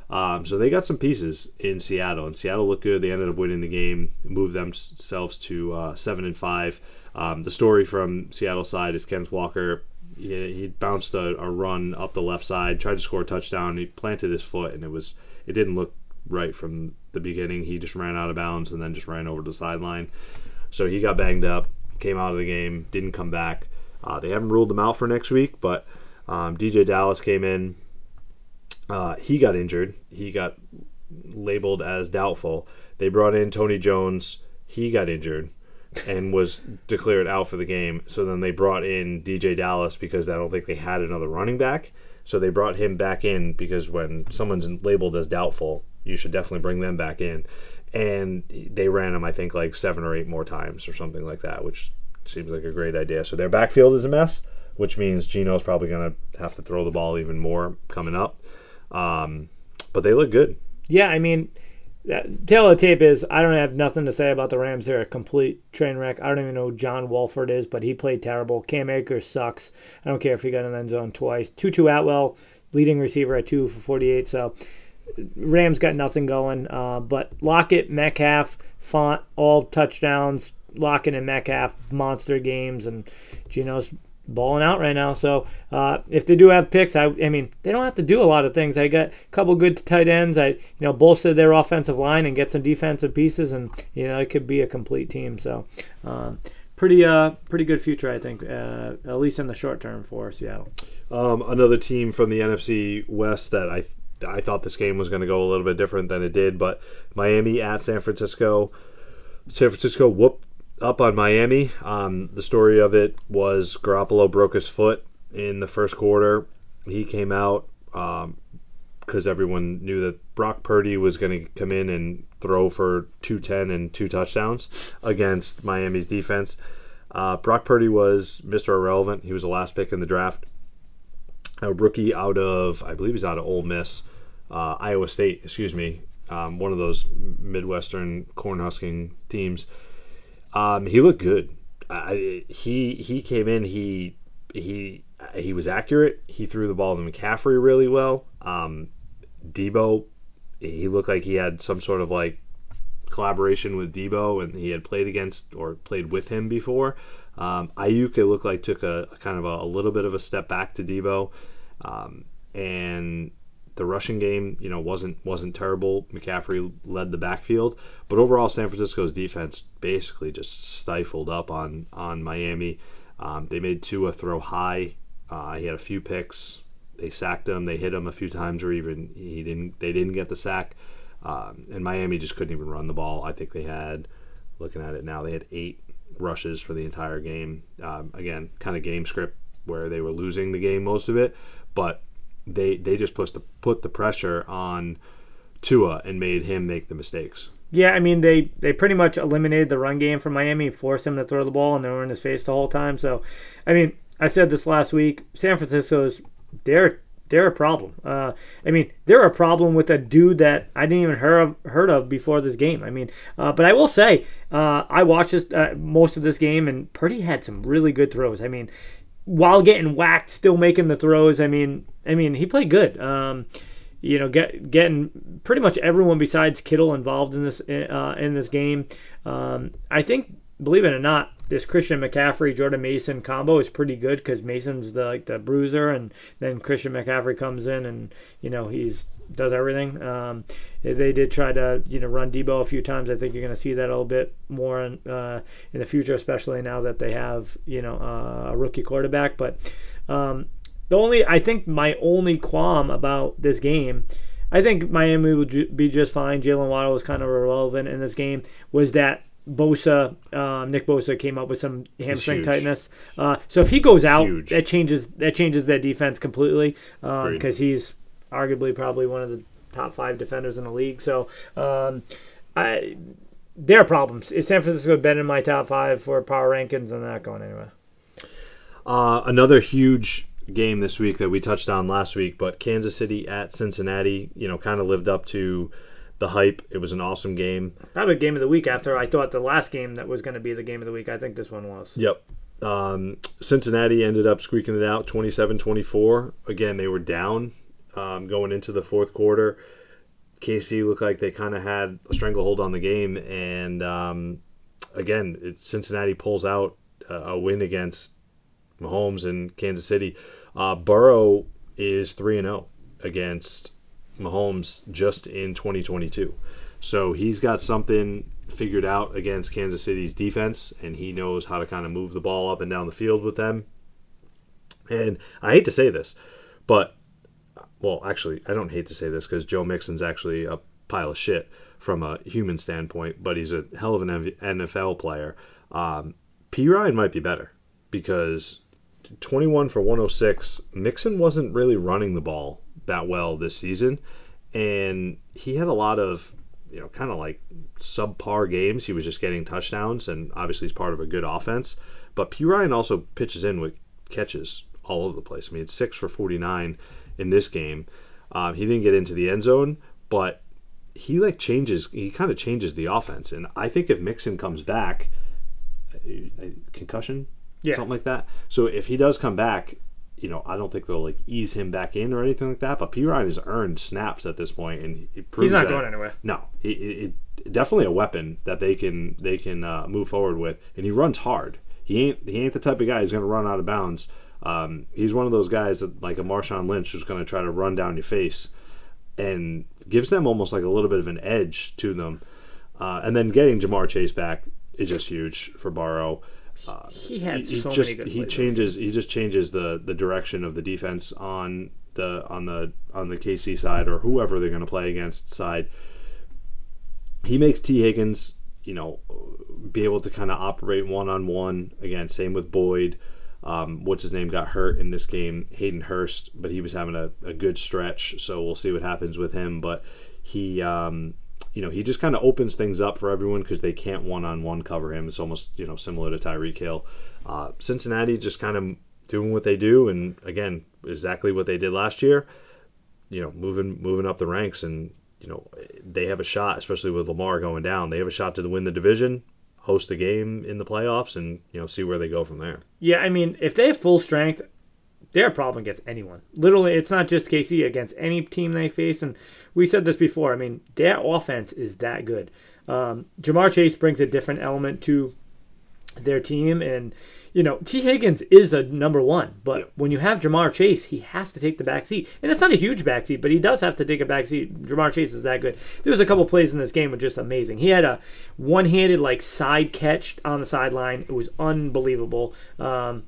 Um, so they got some pieces in Seattle, and Seattle looked good. They ended up winning the game, moved themselves to uh, seven and five. Um, the story from Seattle side is Kenneth Walker. He, he bounced a, a run up the left side, tried to score a touchdown. He planted his foot, and it was it didn't look right from the beginning. He just ran out of bounds and then just ran over the sideline. So he got banged up, came out of the game, didn't come back. Uh, they haven't ruled him out for next week, but um, DeeJay Dallas came in. Uh, he got injured. He got labeled as doubtful. They brought in Tony Jones. He got injured and was declared out for the game. So then they brought in DeeJay Dallas because I don't think they had another running back. So they brought him back in because when someone's labeled as doubtful, you should definitely bring them back in. And they ran him, I think, like seven or eight more times or something like that, which seems like a great idea. So their backfield is a mess, which means Geno's probably going to have to throw the ball even more coming up. Um, but they look good. Yeah, I mean, tail of tape is I don't have nothing to say about the Rams. They're a complete train wreck. I don't even know who John Wolford is, but he played terrible. Cam Akers sucks. I don't care if he got an end zone twice. Tutu Atwell, leading receiver at two for 48. So Rams got nothing going. Uh, but Lockett, Metcalf, Fant, all touchdowns. Lockett and Metcalf, monster games, and Geno's balling out right now. So uh, if they do have picks, I, I mean, they don't have to do a lot of things. I got a couple good tight ends. I, you know, bolster their offensive line and get some defensive pieces, and you know, it could be a complete team. So um, pretty uh pretty good future, I think, uh, at least in the short term for Seattle. Um, another team from the NFC West that I I thought this game was going to go a little bit different than it did, but Miami at San Francisco. San Francisco whooped up on Miami. Um, the story of it was Garoppolo broke his foot in the first quarter. He came out because um, everyone knew that Brock Purdy was going to come in and throw for 210 and two touchdowns against Miami's defense. Uh, Brock Purdy was Mr. Irrelevant. He was the last pick in the draft. A rookie out of, I believe he's out of Ole Miss, uh, Iowa State, excuse me, um, one of those Midwestern cornhusking teams. Um, he looked good. I, he he came in. He he he was accurate. He threw the ball to McCaffrey really well. Um, Deebo, he looked like he had some sort of like collaboration with Deebo, and he had played against or played with him before. Um, Aiyuk, it looked like took a, a kind of a, a, little bit of a step back to Deebo, um, and the rushing game, you know, wasn't wasn't terrible. McCaffrey led the backfield, but overall, San Francisco's defense basically just stifled up on on Miami. Um, they made Tua throw high. Uh, he had a few picks. They sacked him. They hit him a few times, or even he didn't. They didn't get the sack. Um, and Miami just couldn't even run the ball. I think they had, looking at it now, they had eight rushes for the entire game. Um, again, kind of game script where they were losing the game most of it, but they they just put the put the pressure on Tua and made him make the mistakes. Yeah, I mean they they pretty much eliminated the run game from Miami, forced him to throw the ball, and they were in his face the whole time. So, I mean, I said this last week. San Francisco's they're they're a problem. Uh, I mean, they're a problem with a dude that I didn't even heard of, heard of before this game. I mean, uh, but I will say, uh, I watched this, uh, most of this game, and Purdy had some really good throws. I mean, while getting whacked, still making the throws. I mean, I mean, he played good. Um, you know, get, getting pretty much everyone besides Kittle involved in this uh, in this game. Um, I think, believe it or not, this Christian McCaffrey Jordan Mason combo is pretty good because Mason's the like the bruiser, and then Christian McCaffrey comes in and you know he's does everything. Um, they did try to you know run Deebo a few times. I think you're going to see that a little bit more in, uh, in the future, especially now that they have you know uh, a rookie quarterback. But um, the only I think my only qualm about this game. I think Miami would be just fine. Jaylen Waddle was kind of irrelevant in this game. Was that Bosa, um, Nick Bosa came up with some hamstring tightness. Uh, so if he goes out, huge. that changes that changes their defense completely because um, he's arguably probably one of the top five defenders in the league. So um, I, their problems. Is San Francisco been in my top five for power rankings? I'm not going anywhere. Uh, another huge game this week that we touched on last week, but Kansas City at Cincinnati, you know, kind of lived up to the hype. It was an awesome game. Probably game of the week after I thought the last game that was going to be the game of the week. I think this one was. Yep. Um, Cincinnati ended up squeaking it out 27 24. Again, they were down um, going into the fourth quarter. KC looked like they kind of had a stranglehold on the game. And um, again, it, Cincinnati pulls out a win against Mahomes and Kansas City. Uh, Burrow is 3 and 0 against Mahomes just in 2022. So he's got something figured out against Kansas City's defense, and he knows how to kind of move the ball up and down the field with them. And I hate to say this, but well, actually, I don't hate to say this because Joe Mixon's actually a pile of shit from a human standpoint, but he's a hell of an NFL player. Um, Perine might be better because 21 for 106. Mixon wasn't really running the ball that well this season, and he had a lot of you know kind of like subpar games. He was just getting touchdowns, and obviously he's part of a good offense. But Perine also pitches in with catches all over the place. I mean, it's six for 49 in this game. Um, he didn't get into the end zone, but he like changes. He kind of changes the offense, and I think if Mixon comes back, concussion, yeah. something like that. So if he does come back, you know, I don't think they'll like ease him back in or anything like that. But Perine has earned snaps at this point, and he proves he's not that, going anywhere. No, he, he, definitely a weapon that they can they can uh, move forward with, and he runs hard. He ain't he ain't the type of guy who's going to run out of bounds. Um, he's one of those guys that like a Marshawn Lynch who's going to try to run down your face, and gives them almost like a little bit of an edge to them. Uh, and then getting Ja'Marr Chase back is just huge for Burrow. Uh, He had he so just many good he plays. changes he just changes the the direction of the defense on the on the on the KC side or whoever they're going to play against side. He makes Tee Higgins, you know, be able to kind of operate one on one. Again, same with Boyd. Um, what's his name got hurt in this game, Hayden Hurst, but he was having a, a good stretch, so we'll see what happens with him. But he, um, you know, he just kind of opens things up for everyone because they can't one-on-one cover him. It's almost, you know, similar to Tyreek Hill. Uh, Cincinnati just kind of doing what they do, and again, exactly what they did last year. You know, moving moving up the ranks, and you know, they have a shot, especially with Lamar going down. They have a shot to win the division, host a game in the playoffs, and you know, see where they go from there. Yeah, I mean, if they have full strength, they're a problem against anyone. Literally, it's not just KC against any team they face. And we said this before. I mean, their offense is that good. Um, Ja'Marr Chase brings a different element to their team, and you know, Tee Higgins is a number one, but Yep. when you have Ja'Marr Chase, he has to take the back seat. And it's not a huge back seat, but he does have to take a back seat. Ja'Marr Chase is that good. There was a couple plays in this game were just amazing. He had a one-handed like side catch on the sideline. It was unbelievable. Um,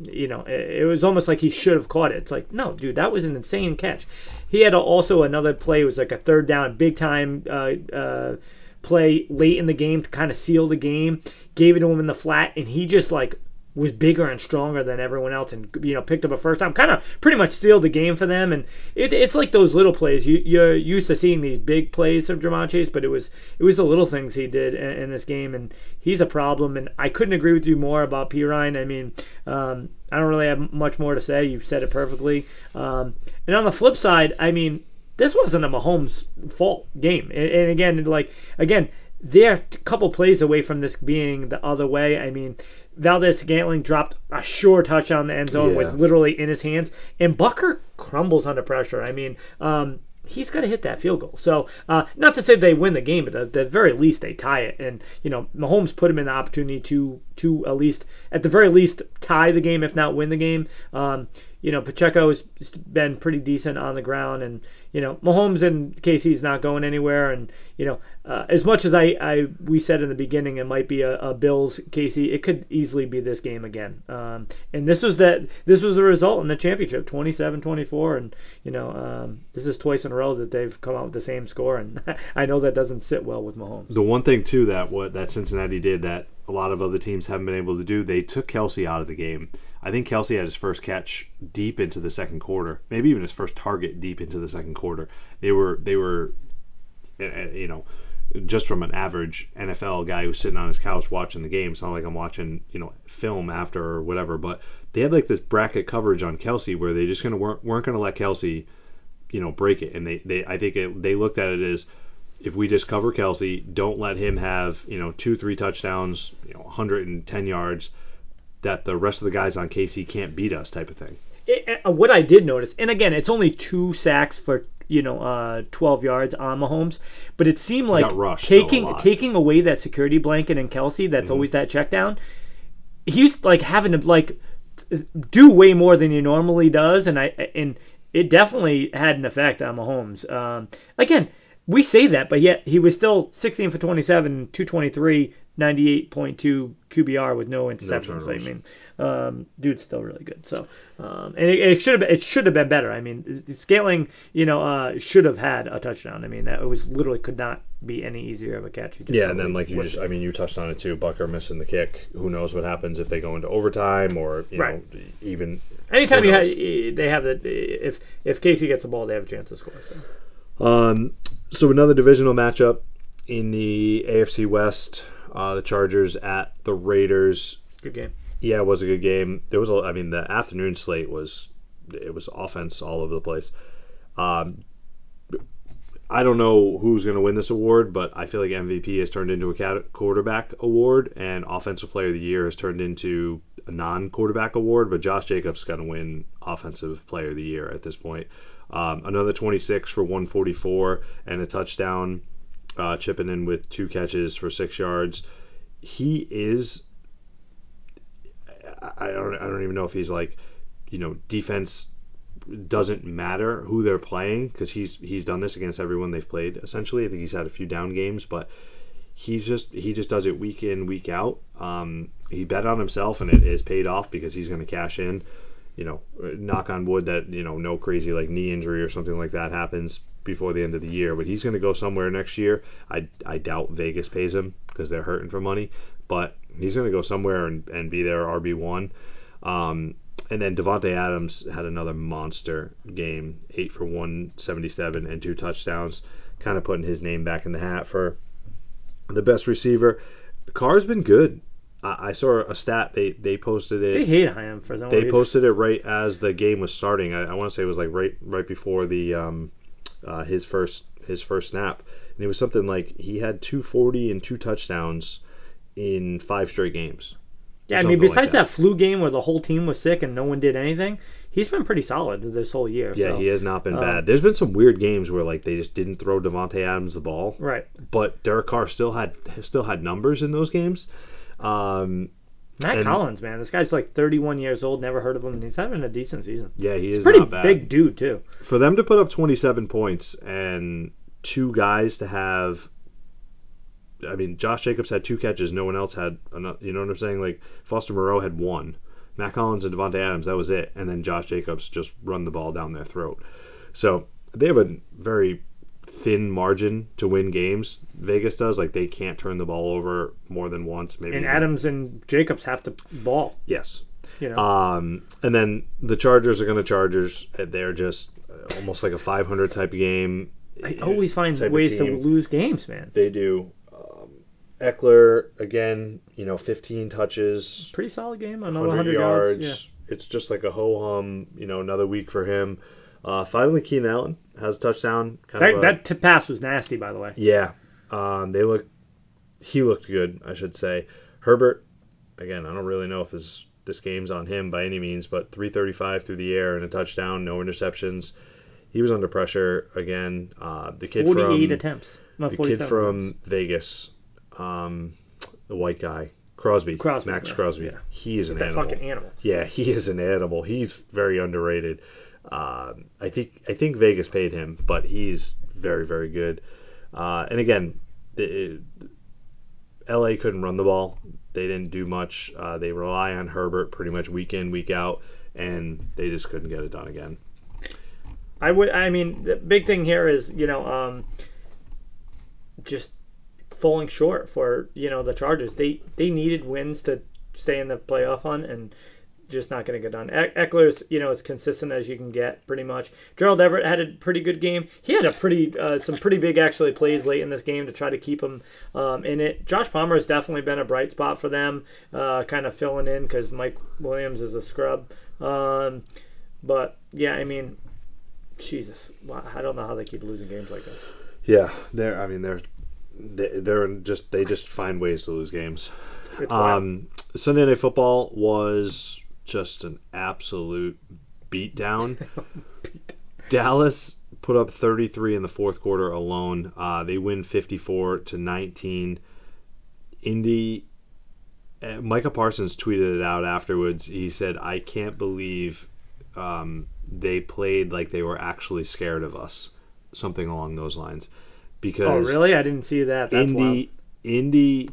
you know, it, was almost like he should have caught it. It's like, no, dude, that was an insane catch. He had also another play. It was like a third down, big time uh, uh, play late in the game to kind of seal the game. Gave it to him in the flat, and he just like was bigger and stronger than everyone else, and you know picked up a first time, kind of pretty much sealed the game for them. And it, it's like those little plays. You you're used to seeing these big plays from Ja'Marr Chase, but it was it was the little things he did in, in this game, and he's a problem. And I couldn't agree with you more about Perine. I mean, um, I don't really have much more to say. You've said it perfectly. Um, and on the flip side, I mean, this wasn't a Mahomes fault game. And, and again, like again, they're a couple plays away from this being the other way. I mean, Valdes-Scantling dropped a sure touchdown in the end zone, was literally in his hands, and Butker crumbles under pressure. I mean, um, he's got to hit that field goal. So, uh, not to say they win the game, but at the very least they tie it. And you know, Mahomes put him in the opportunity to to at least, at the very least, tie the game, if not win the game. Um, you know, Pacheco's been pretty decent on the ground, and you know, Mahomes and KC's not going anywhere. And you know, uh, as much as I, I we said in the beginning it might be a, a Bills Casey. it could easily be this game again. Um, and this was that this was the result in the championship, 27-24, and you know, um, this is twice in a row that they've come out with the same score, and [laughs] I know that doesn't sit well with Mahomes. The one thing too that what that Cincinnati did that a lot of other teams haven't been able to do, they took Kelsey out of the game. I think Kelsey had his first catch deep into the second quarter, maybe even his first target deep into the second quarter. They were they were, eh, eh, you know, just from an average NFL guy who's sitting on his couch watching the game. It's not like I'm watching you know film after or whatever, but they had like this bracket coverage on Kelsey where they just gonna weren't, weren't gonna let Kelsey, you know, break it, and they they I think it, they looked at it as if we just cover Kelsey, don't let him have you know two three touchdowns, you know 110 yards, that the rest of the guys on KC can't beat us type of thing. it, uh, what I did notice, and again, it's only two sacks for you know uh, 12 yards on Mahomes, but it seemed like rushed, taking taking away that security blanket and Kelsey, that's Mm-hmm. always that check down. He's like having to like do way more than he normally does, and I and it definitely had an effect on Mahomes. Um, again, we say that, but yet he was still 16 for 27, 223, 98.2 QBR with no interceptions. I mean, um, dude's still really good. So, um, and it, it should have been, it should have been better. I mean, Scaling, you know, uh, should have had a touchdown. I mean, that it was literally could not be any easier of a catch. Yeah, and then like you just, it. I mean, you touched on it too. Butker missing the kick. Who knows what happens if they go into overtime or you Right. know even. anytime you have, they have the if if Casey gets the ball, they have a chance to score. So. Um, so another divisional matchup in the AFC West. Uh, the Chargers at the Raiders. Good game. Yeah, it was a good game. There was a, I mean, the afternoon slate was, it was offense all over the place. Um, I don't know who's going to win this award, but I feel like MVP has turned into a quarterback award, and Offensive Player of the Year has turned into a non-quarterback award. But Josh Jacobs is going to win Offensive Player of the Year at this point. Um, another 26 for 144 and a touchdown, uh, chipping in with two catches for six yards. He is I don't I don't even know if he's like, you know, defense doesn't matter who they're playing because he's he's done this against everyone they've played. Essentially, I think he's had a few down games, but he's just he just does it week in week out. Um, he bet on himself and it is paid off because he's going to cash in. You know, knock on wood that you know no crazy like knee injury or something like that happens before the end of the year. But he's going to go somewhere next year. I I doubt Vegas pays him because they're hurting for money. But he's going to go somewhere and, and be their RB one. Um, and then Davante Adams had another monster game, eight for 177 and two touchdowns, kind of putting his name back in the hat for the best receiver. Carr's been good. I, I saw a stat they they posted it. They hate him for some They reason. posted it right as the game was starting. I, I want to say it was like right right before the um, uh, his first his first snap, and it was something like he had 240 and two touchdowns in five straight games. Yeah, I mean, something like besides that. that. flu game where the whole team was sick and no one did anything, he's been pretty solid this whole year. Yeah, so. he has not been um, bad. There's been some weird games where like they just didn't throw Davante Adams the ball, Right. but Derek Carr still had still had numbers in those games. Um, Mack And- Hollins, man, this guy's like 31 years old. Never heard of him. and He's having a decent season. yeah, he He's is pretty not bad. big dude too. For them to put up 27 points and two guys to have, I mean, Josh Jacobs had two catches. No one else had. Enough, you know what I'm saying? Like Foster Moreau had one. Mack Hollins and Davante Adams, that was it. And then Josh Jacobs just run the ball down their throat. So they have a very thin margin to win games. Vegas does. Like they can't turn the ball over more than once. Maybe. And Adams and Jacobs have to ball. Yes. You know. Um, and then the Chargers are going to Chargers. They're just uh, almost like a 500 type of game. I always find ways to lose games, man. They do. Um, Ekeler again, you know, 15 touches, Pretty solid game. Another 100 100 yards. yards. It's just like a ho hum. You know, another week for him. Uh, finally, Keenan Allen has a touchdown. That, a, that t- pass was nasty, by the way. yeah. Um, they look. He looked good, I should say. Herbert, again, I don't really know if his this game's on him by any means, but 335 through the air and a touchdown, no interceptions. He was under pressure again. Uh, the kid 48 from attempts. No, the kid from Vegas, um, the white guy, Crosby, Crosby, Max yeah, Crosby. yeah. He is He's an animal. fucking animal. Yeah, he is an animal. He's very underrated. Um, I think I think Vegas paid him, but he's very very good. Uh, and again, L.A. couldn't run the ball. They didn't do much. Uh, they rely on Herbert pretty much week in week out, and they just couldn't get it done again. I would. I mean, the big thing here is you know, um, just falling short for you know the Chargers. They they needed wins to stay in the playoff hunt, and just not going to get done. Ekeler's you know as consistent as you can get, pretty much. Gerald Everett had a pretty good game. He had a pretty uh, some pretty big actually plays late in this game to try to keep him um, in it. Josh Palmer has definitely been a bright spot for them, uh, kind of filling in because Mike Williams is a scrub. Um, but yeah, I mean, Jesus, I don't know how they keep losing games like this. Yeah, they're. I mean, they're. they- They're just. They just find ways to lose games. Um, Sunday Night Football was just an absolute beatdown. [laughs] Dallas put up 33 in the fourth quarter alone. Uh, they win 54 to 19. Indy. Uh, Micah Parsons tweeted it out afterwards. He said, "I can't believe um, they played like they were actually scared of us." Something along those lines. Because oh, really? I didn't see that. That's Indy, wild. Indy.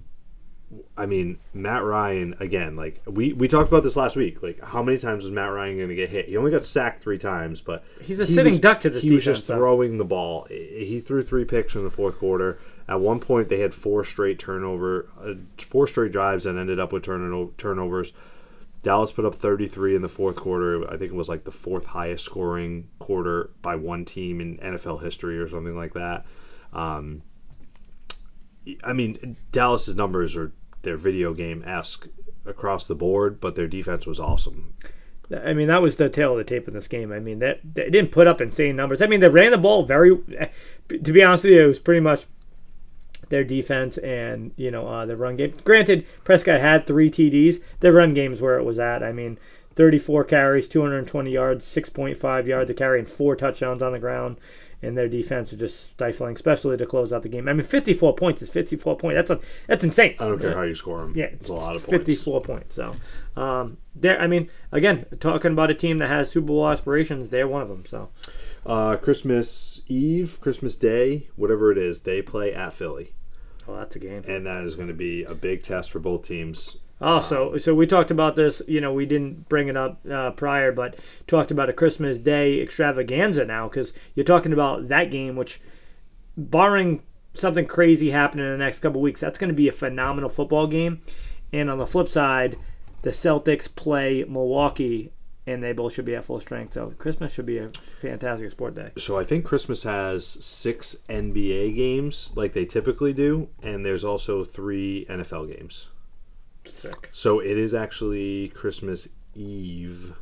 I mean, Matt Ryan again. Like we we talked about this last week. Like how many times was Matt Ryan going to get hit? He only got sacked three times, but He's a he sitting was- duck to this He was defense, just though. throwing the ball. He threw three picks in the fourth quarter. At one point, they had four straight turnover, uh, four straight drives, and ended up with turno- turnovers. Dallas put up 33 in the fourth quarter. I think it was like the fourth highest scoring quarter by one team in NFL history or something like that. Um, I mean, Dallas's numbers are their video game esque across the board, but their defense was awesome. I mean, that was the tale of the tape in this game. I mean, that they didn't put up insane numbers. I mean, they ran the ball very. To be honest with you, it was pretty much their defense and you know uh, the run game. Granted, Prescott had three TDs. Their run game's where it was at. I mean, 34 carries, 220 yards, 6.5 yards a carry, and four touchdowns on the ground. And their defense was just stifling, especially to close out the game. I mean, 54 points is 54 points. That's a that's insane. I don't care how you score them. Yeah, it's a lot of points. 54 points. So, um, there. I mean, again, talking about a team that has Super Bowl aspirations, they're one of them. So, Uh, Christmas Eve, Christmas Day, whatever it is, they play at Philly. Oh, that's a game. and that is going to be a big test for both teams. Oh, so so we talked about this. You know, we didn't bring it up uh, prior, but talked about a Christmas Day extravaganza now because you're talking about that game, which, barring something crazy happening in the next couple weeks, that's going to be a phenomenal football game. And on the flip side, the Celtics play Milwaukee, and they both should be at full strength. So Christmas should be a fantastic sport day. So I think Christmas has six NBA games like they typically do, and there's also three NFL games. Sick. So it is actually Christmas Eve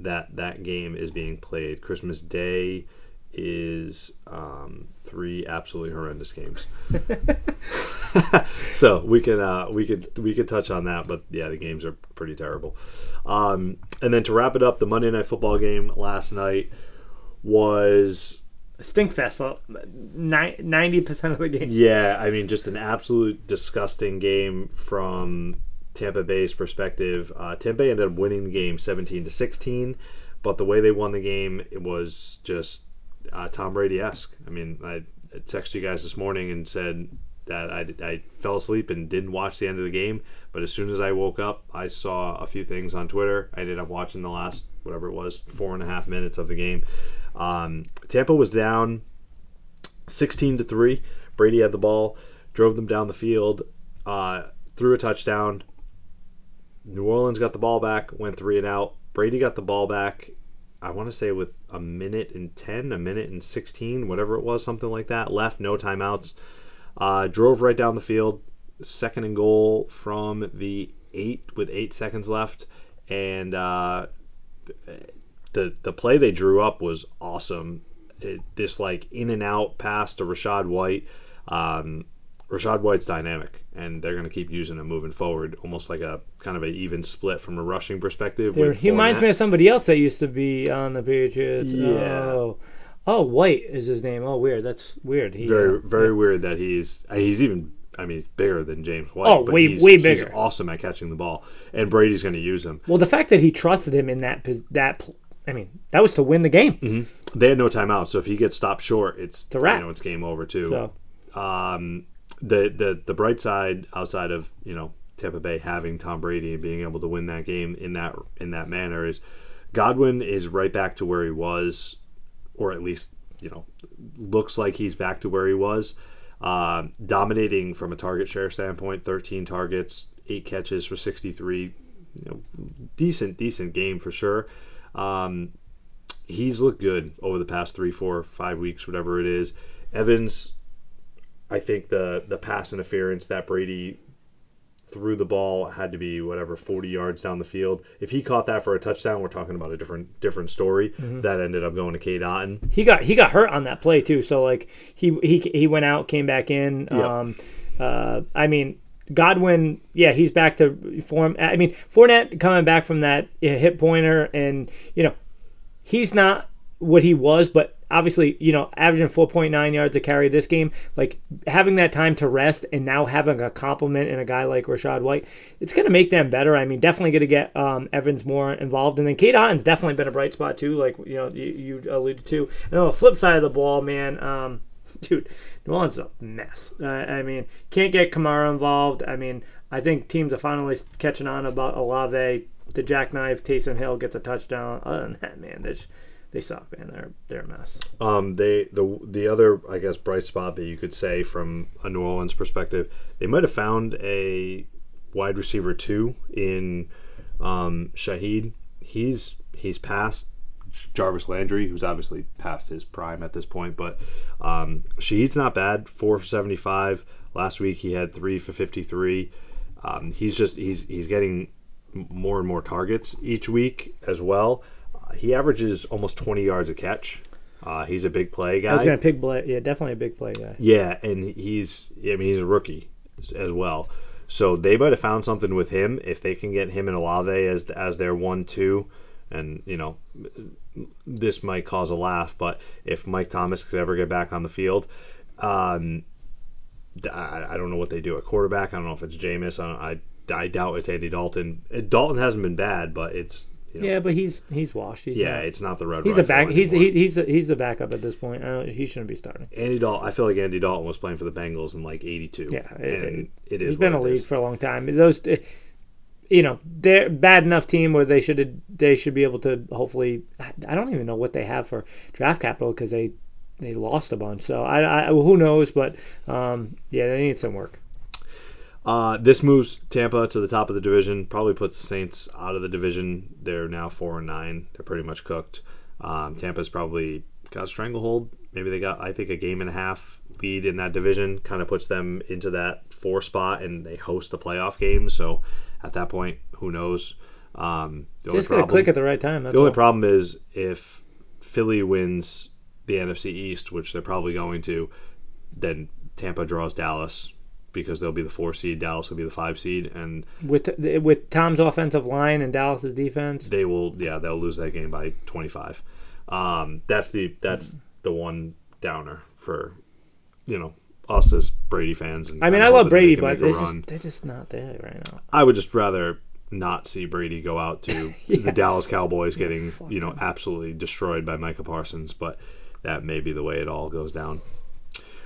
that that game is being played. Christmas Day is um, three absolutely horrendous games. [laughs] so we can uh, we could we could touch on that, but yeah, the games are pretty terrible. Um, and then to wrap it up, the Monday Night Football game last night was Stinkfest for ninety percent of the game. yeah, I mean just an absolute disgusting game from Tampa Bay's perspective. Uh, Tampa Bay ended up winning the game 17 to 16, but the way they won the game it was just uh, Tom Brady esque. I mean, I texted you guys this morning and said that I, I fell asleep and didn't watch the end of the game, but as soon as I woke up, I saw a few things on Twitter. I ended up watching the last whatever it was four and a half minutes of the game. Um, Tampa was down 16 to three. Brady had the ball, drove them down the field, uh, threw a touchdown. New Orleans got the ball back, went three and out. Brady got the ball back. I want to say with a minute and 10, a minute and 16, whatever it was, something like that. Left, no timeouts. Uh, drove right down the field. Second and goal from the eight with eight seconds left. And uh, the the play they drew up was awesome. It, this like in and out pass to Rachaad White. Um, Rachaad White's dynamic, and they're going to keep using him moving forward, almost like a kind of an even split from a rushing perspective. With he reminds me of somebody else that used to be on the Patriots. Yeah. Oh, oh White is his name. Oh, weird. That's weird. He, very uh, very yeah. weird that he's uh, he's even I mean he's bigger than James White. Oh, but way- he's, way he's bigger. awesome at catching the ball, and Brady's going to use him. Well, the fact that he trusted him in that that I mean, that was to win the game. hmm They had no timeout, so if he gets stopped short, it's a wrap. You know, it's game over too. So um, the the the bright side outside of you know Tampa Bay having Tom Brady and being able to win that game in that in that manner is Godwin is right back to where he was, or at least you know looks like he's back to where he was, uh, dominating from a target share standpoint. 13 targets, eight catches for 63. You know, decent decent game for sure. Um, he's looked good over the past three, four, five weeks, whatever it is. Evans, I think the the pass interference that Brady threw the ball had to be whatever 40 yards down the field. If he caught that for a touchdown, we're talking about a different different story. Mm-hmm. That ended up going to Cade Otton. he got he got hurt on that play too. So like he he he went out, came back in. Yep. Um, uh, I mean Godwin, yeah, he's back to form. I mean Fournette coming back from that hip pointer, and you know he's not what he was, but obviously, you know, averaging 4.9 yards a carry this game, like having that time to rest and now having a complement in a guy like Rachaad White, it's going to make them better. I mean, definitely going to get um, Evans more involved. And then Cade Otton's definitely been a bright spot, too, like, you know, you, you alluded to. And on the flip side of the ball, man, um, [laughs] dude, New Orleans is a mess. Uh, I mean, can't get Kamara involved. I mean, I think teams are finally catching on about Olave. The jackknife, Taysom Hill gets a touchdown. Other than that, man, they just- they suck, man. They're they're a mess. Um, they the the other I guess bright spot that you could say from a New Orleans perspective, they might have found a wide receiver two in um, Shaheed. He's he's past Jarvis Landry, who's obviously past his prime at this point, but um, Shaheed's not bad. Four for seventy five. Last week he had three for fifty three. Um, he's just he's he's getting more and more targets each week as well. He averages almost 20 yards a catch. Uh, he's a big play guy. I was gonna pick play. Yeah, definitely a big play guy. Yeah, and he's I mean he's a rookie as- well. So they might have found something with him if they can get him and Olave as as their one two, and you know this might cause a laugh, but if Mike Thomas could ever get back on the field, um, I, I don't know what they do at quarterback. I don't know if it's Jameis. I, I I doubt it's Andy Dalton. Dalton hasn't been bad, but it's You know, Yeah, but he's he's washed. He's yeah, not- it's not the red. he's a back. He's he, he's a, he's a backup at this point. I he shouldn't be starting. Andy Dalton. I feel like Andy Dalton was playing for the Bengals in like '82. Yeah, it- and it is. He's been a league is. for a long time. Those, you know, they're bad enough team where they should they should be able to hopefully. I don't even know what they have for draft capital because they they lost a bunch. So I, I who knows, but um, yeah, they need some work. Uh, this moves Tampa to the top of the division. Probably puts the Saints out of the division. They're now four and nine. They're pretty much cooked. Um, Tampa's probably got a stranglehold. Maybe they got, I think, a game and a half lead in that division. Kind of puts them into that four spot, and they host the playoff game. So at that point, who knows? Um, the only Just gotta problem, click at the right time. That's the only all. problem is if Philly wins the NFC East, which they're probably going to, then Tampa draws Dallas because they'll be the four seed. Dallas will be the five seed, and with with Tom's offensive line and Dallas's defense. they will yeah they'll lose that game by 25. Um, that's the that's the one downer for you know us as Brady fans. And I mean, I love Brady, but they're just, they're just not there right now. I would just rather not see Brady go out to [laughs] Yeah. the Dallas Cowboys getting you know absolutely destroyed by Micah Parsons, but that may be the way it all goes down.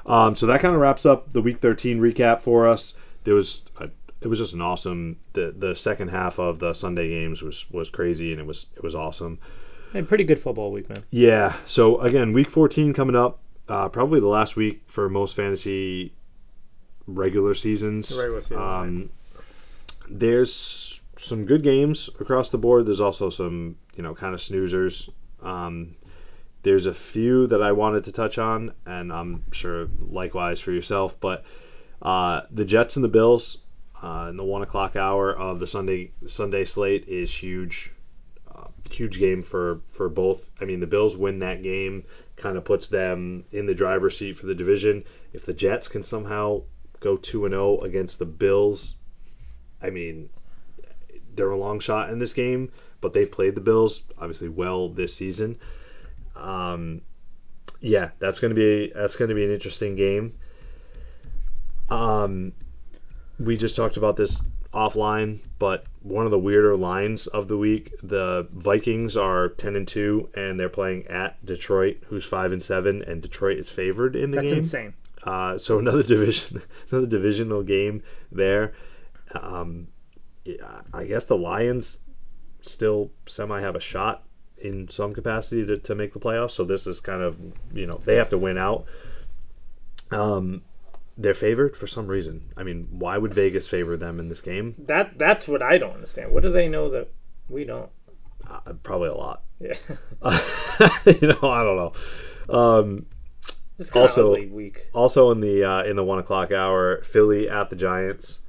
Um, so that kind of wraps up the Week 13 recap for us. There was a, it was just an awesome the the second half of the Sunday games was was crazy and it was it was awesome. And pretty good football week, man. Yeah. So again, Week 14 coming up. Uh, probably the last week for most fantasy regular seasons. Regular season, Um, there's some good games across the board. There's also some, you know, kind of snoozers. Um, there's a few that I wanted to touch on, and I'm sure likewise for yourself. But uh, the Jets and the Bills uh, in the one o'clock hour of the Sunday Sunday slate is huge. Uh, huge game for for both. I mean, the Bills win that game, kind of puts them in the driver's seat for the division. If the Jets can somehow go two and zero against the Bills, I mean, they're a long shot in this game, but they've played the Bills obviously well this season. Um, yeah, that's gonna be that's gonna be an interesting game. Um, we just talked about this offline, but one of the weirder lines of the week, the Vikings are ten and two, and they're playing at Detroit, who's five and seven, and Detroit is favored in the That's game. That's insane. Uh, so another [laughs] division, another divisional game there. Um, I guess the Lions still semi have a shot in some capacity to, to make the playoffs. So this is kind of you know they have to win out. Um, they're favored for some reason. I mean, why would Vegas favor them in this game? That that's what I don't understand. What do they know that we don't? Uh, probably a lot. Yeah. [laughs] you know, I don't know. Um, Also-. Also in the uh, in the one o'clock hour, Philly at the Giants.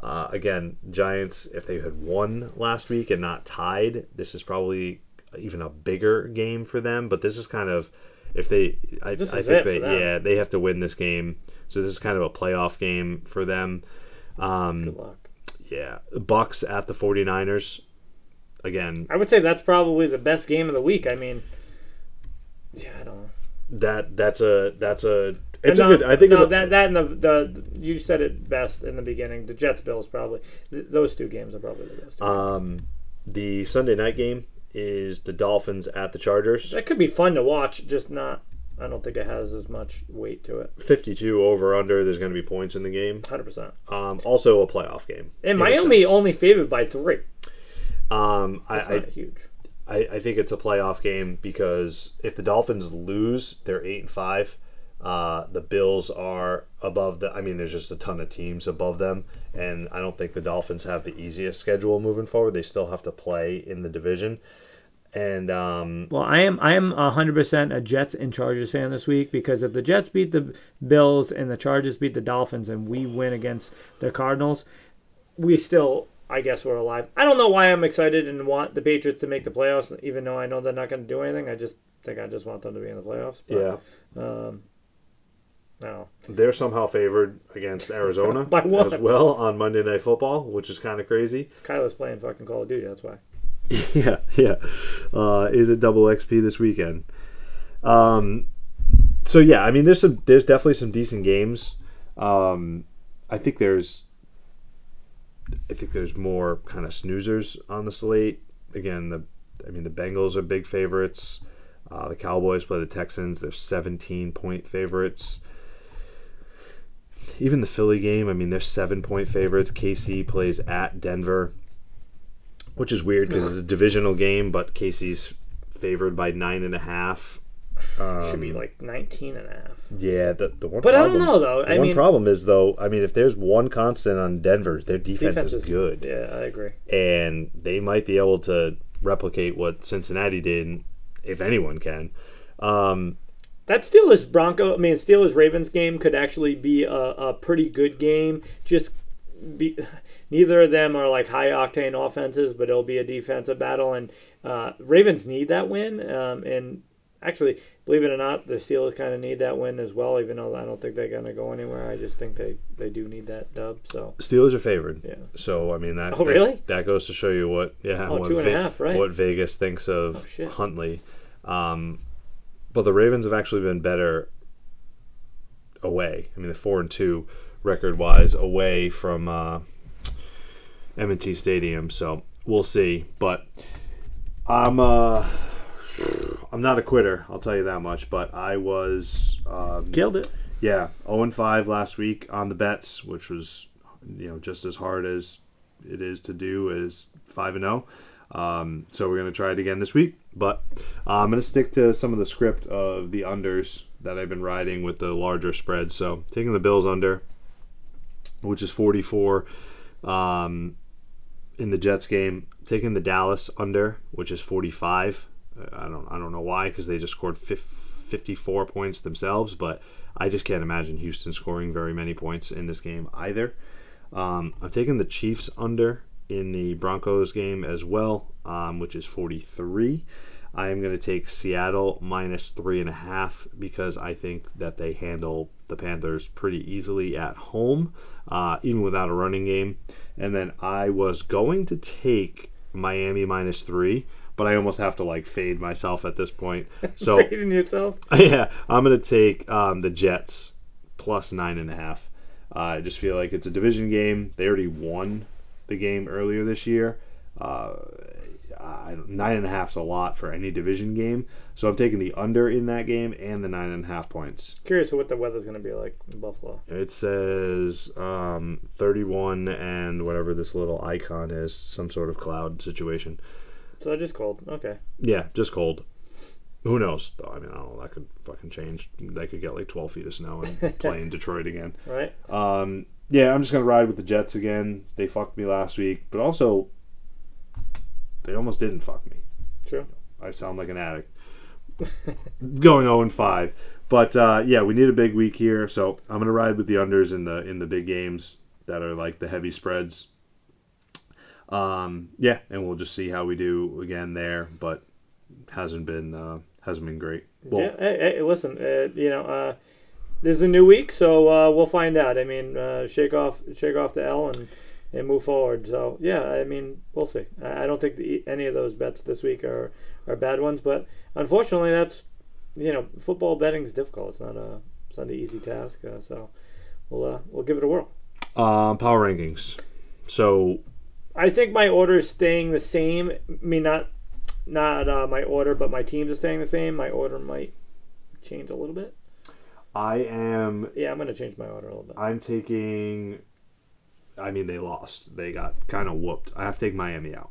Uh, again, Giants if they had won last week and not tied, this is probably even a bigger game for them. But this is kind of if they, I, I think they, yeah, they have to win this game. So this is kind of a playoff game for them. Um, Good luck. yeah, Bucks at the 49ers. Again, I would say that's probably the best game of the week. I mean, yeah, I don't know. that that's a that's a it's no, a good. I think no, it, that that and the, the you said it best in the beginning. The Jets Bills probably th- those two games are probably the best. Um, the Sunday night game is the Dolphins at the Chargers. that could be fun to watch, just not. I don't think it has as much weight to it. 52 over under. There's going to be points in the game. Hundred percent. Um, also a playoff game. And in Miami only favored by three. Um, I, That's I, not huge. I I think it's a playoff game because if the Dolphins lose, they're eight and five. Uh, the Bills are above the. I mean, there's just a ton of teams above them, and I don't think the Dolphins have the easiest schedule moving forward. They still have to play in the division, and um, Well, I am I am 100% a Jets and Chargers fan this week because if the Jets beat the Bills and the Chargers beat the Dolphins and we win against the Cardinals, we still I guess we're alive. I don't know why I'm excited and want the Patriots to make the playoffs, even though I know they're not going to do anything. I just think I just want them to be in the playoffs. But, yeah, Um, no. they're somehow favored against Arizona [laughs] By one. as well on Monday Night Football, which is kind of crazy. Kyler's playing fucking Call of Duty. That's why. [laughs] yeah, yeah. Uh, is it double XP this weekend? Um, so yeah, I mean, there's some, there's definitely some decent games. Um, I think there's, I think there's more kind of snoozers on the slate. again, the I mean the Bengals are big favorites. Uh, the Cowboys play the Texans. They're 17 point favorites. Even the Philly game, I mean, they're seven point favorites. KC plays at Denver, which is weird because it's a divisional game, but KC's favored by nine and a half. Um, Should be like 19 and a half. yeah, the, the one But I don't know though. I one mean, problem is though, I mean, if there's one constant on Denver, their defense, defense is good, Yeah, I agree. and they might be able to replicate what Cincinnati did, if anyone can. Um, That Steelers Bronco, I mean Steelers Ravens game could actually be a, a pretty good game. Just be, [sighs] neither of them are like high octane offenses, but it'll be a defensive battle, and uh, Ravens need that win. Um, and actually, believe it or not, the Steelers kind of need that win as well. Even though I don't think they're gonna go anywhere, I just think they they do need that dub. So Steelers are favored. yeah, So I mean that. Oh, that- really? That, goes to show you what yeah Oh, what, two and a half, right. what Vegas thinks of Oh. Huntley. Um, but the Ravens have actually been better away. I mean, the four and two record wise away from uh, M&T Stadium. So we'll see. But I'm uh, I'm not a quitter. I'll tell you that much. But I was um, killed it. yeah, 0 and 5 last week on the bets, which was you know just as hard as it is to do as 5 and 0. Um, so we're gonna try it again this week, but uh, I'm gonna stick to some of the script of the unders that I've been riding with the larger spreads. So taking the Bills under, which is 44 um, in the Jets game. Taking the Dallas under, which is 45. Uh, I don't I don't know why because they just scored 54 points themselves, but I just can't imagine Houston scoring very many points in this game either. Um, I'm taking the Chiefs under in the Broncos game as well, um, which is 43. I am going to take Seattle minus three and a half because I think that they handle the Panthers pretty easily at home, uh, even without a running game. And then I was going to take Miami minus three, but I almost have to like fade myself at this point. [laughs] So Fading yourself. [laughs] yeah, I'm gonna take um, the Jets plus nine and a half. Uh, I just feel like it's a division game. They already won the game earlier this year. Uh, I, nine and a half's a lot for any division game, so I'm taking the under in that game and the nine and a half points. Curious what the weather's gonna be like in Buffalo. It says um, 31 and whatever this little icon is, some sort of cloud situation. So just cold. Okay. Yeah, just cold. Who knows? Though I mean, I don't know. That could fucking change. They could get like 12 feet of snow and [laughs] play in Detroit again. Right. Um, yeah, I'm just gonna ride with the Jets again. They fucked me last week, but also they almost didn't fuck me. True. I sound like an addict. [laughs] Going 0 and 5. But uh, yeah, we need a big week here, so I'm gonna ride with the unders in the in the big games that are like the heavy spreads. Um, yeah, and we'll just see how we do again there, but hasn't been uh, hasn't been great. Well, yeah. Hey, hey, listen. Uh, you know, uh, this is a new week, so uh, we'll find out. I mean, uh, shake off, shake off the L and and move forward. So yeah, I mean, we'll see. I, I don't think the, any of those bets this week are are bad ones, but unfortunately, that's you know, football betting is difficult. It's not a it's not an easy task. Uh, so we'll uh, we'll give it a whirl. uh, power rankings. So I think my order is staying the same. I mean, not not uh, my order, but my teams are staying the same. My order might change a little bit. I am Yeah, I'm gonna change my order a little bit. I'm taking. I mean, they lost. They got kind of whooped. I have to take Miami out.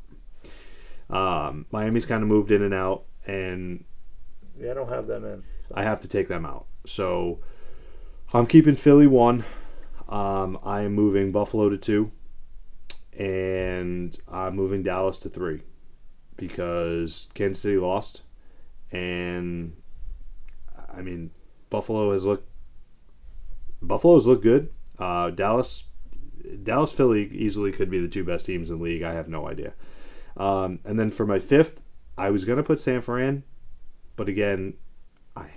Um, Miami's kind of moved in and out, and Yeah, I don't have them in. I have to take them out. So I'm keeping Philly one. Um, I am moving Buffalo to two, and I'm moving Dallas to three because Kansas City lost, and I mean Buffalo has looked Buffalo's looked good. Uh, Dallas, Dallas, Philly easily could be the two best teams in the league. I have no idea. Um, and then for my fifth, I was gonna put San Fran, but again, I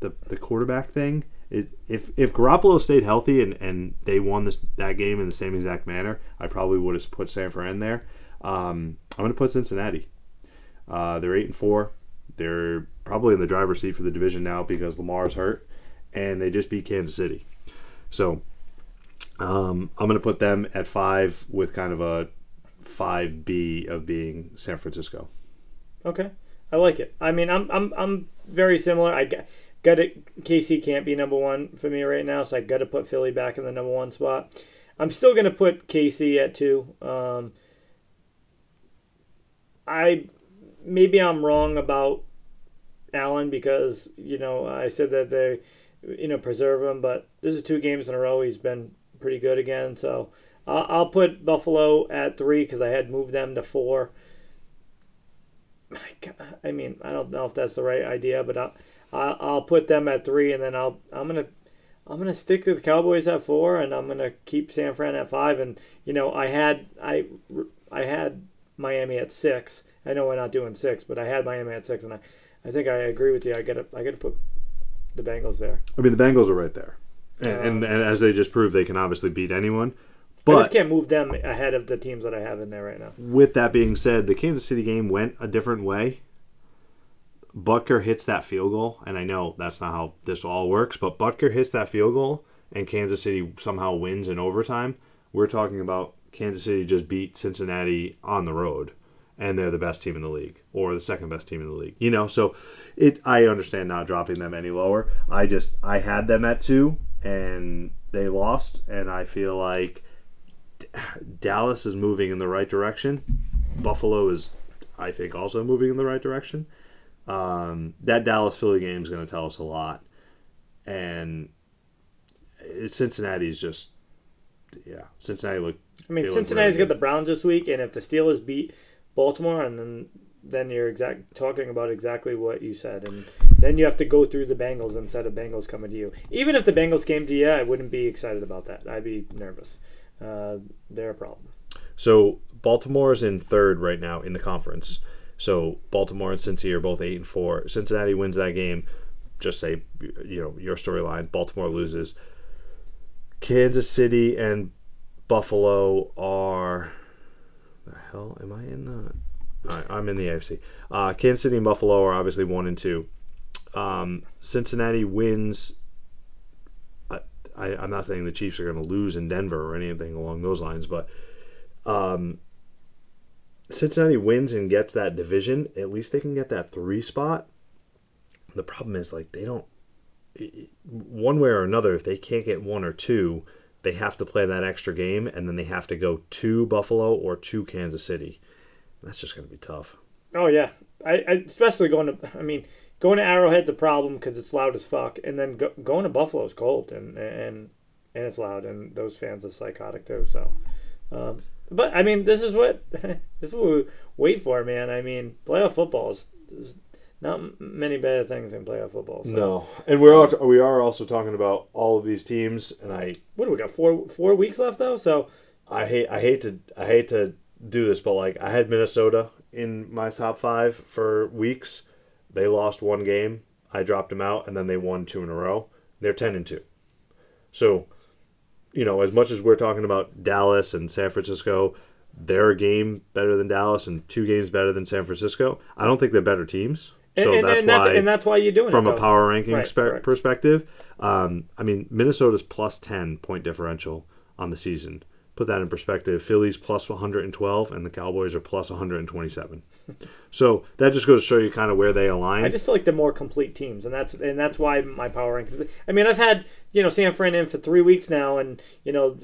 the the quarterback thing. It, if if Garoppolo stayed healthy and, and they won this that game in the same exact manner, I probably would have put San Fran there. Um, I'm gonna put Cincinnati. Uh, they're eight and four. They're probably in the driver's seat for the division now because Lamar's hurt, and they just beat Kansas City. So um, I'm gonna put them at five with kind of a five B of being San Francisco. Okay, I like it. I mean, I'm I'm I'm very similar. I got got it. KC can't be number one for me right now, so I got to put Philly back in the number one spot. I'm still gonna put KC at two. Um, I maybe I'm wrong about Allen because you know I said that they you know preserve him, but this is two games in a row he's been pretty good again. So I'll put Buffalo at three because I had moved them to four. I mean I don't know if that's the right idea, but I'll I'll put them at three, and then I'll I'm gonna I'm gonna stick to the Cowboys at four, and I'm gonna keep San Fran at five. And you know I had I I had Miami at six. I know we're not doing six, but I had Miami at six, and I I think I agree with you. I got to I got to put the Bengals there. I mean, the Bengals are right there, and, um, and, and as they just proved, they can obviously beat anyone. But I just can't move them ahead of the teams that I have in there right now. With that being said, the Kansas City game went a different way. Butker hits that field goal, and I know that's not how this all works, but Butker hits that field goal, and Kansas City somehow wins in overtime. We're talking about Kansas City just beat Cincinnati on the road and they're the best team in the league or the second best team in the league. You know, so it I understand not dropping them any lower. I just I had them at 2 and they lost and I feel like Dallas is moving in the right direction. Buffalo is I think also moving in the right direction. Um, that Dallas Philly game is going to tell us a lot. And Cincinnati's just yeah, Cincinnati look. I mean, Cincinnati's really got the Browns this week, and if the Steelers beat Baltimore, and then then you're exact talking about exactly what you said, and then you have to go through the Bengals instead of Bengals coming to you. Even if the Bengals came to you, I wouldn't be excited about that. I'd be nervous. Uh, they're a problem. So Baltimore is in third right now in the conference. So Baltimore and Cincy are both eight and four. Cincinnati wins that game. Just say you know your storyline. Baltimore loses. Kansas City and Buffalo are the hell am I in the? I, am in the AFC. Uh, Kansas City and Buffalo are obviously one and two. Um, Cincinnati wins. I, I, am not saying the Chiefs are going to lose in Denver or anything along those lines, but um, Cincinnati wins and gets that division. At least they can get that three spot. The problem is like they don't. One way or another, if they can't get one or two, they have to play that extra game, and then they have to go to Buffalo or to Kansas City. That's just going to be tough. Oh yeah, I, I, especially going to. I mean, going to Arrowhead's a problem because it's loud as fuck, and then go, going to Buffalo is cold and and and it's loud, and those fans are psychotic too. So, um, but I mean, this is what [laughs] this is what we wait for, man. I mean, playoff football is, is not many bad things in playoff football. So. No, and we're all, we are also talking about all of these teams, and I. What do we got? Four four weeks left though, so. I hate I hate to I hate to do this, but like I had Minnesota in my top five for weeks. They lost one game. I dropped them out, and then they won two in a row. They're ten and two. So, you know, as much as we're talking about Dallas and San Francisco, they're a game better than Dallas and two games better than San Francisco. I don't think they're better teams. So and, that's and why, that's, and that's why you're doing from it. From a power ranking right, spe- perspective, um, I mean, Minnesota's plus 10 point differential on the season. Put that in perspective. Philly's plus 112, and the Cowboys are plus 127. [laughs] so that just goes to show you kind of where they align. I just feel like they're more complete teams, and that's and that's why my power rankings. I mean, I've had you know San Fran in for three weeks now, and you know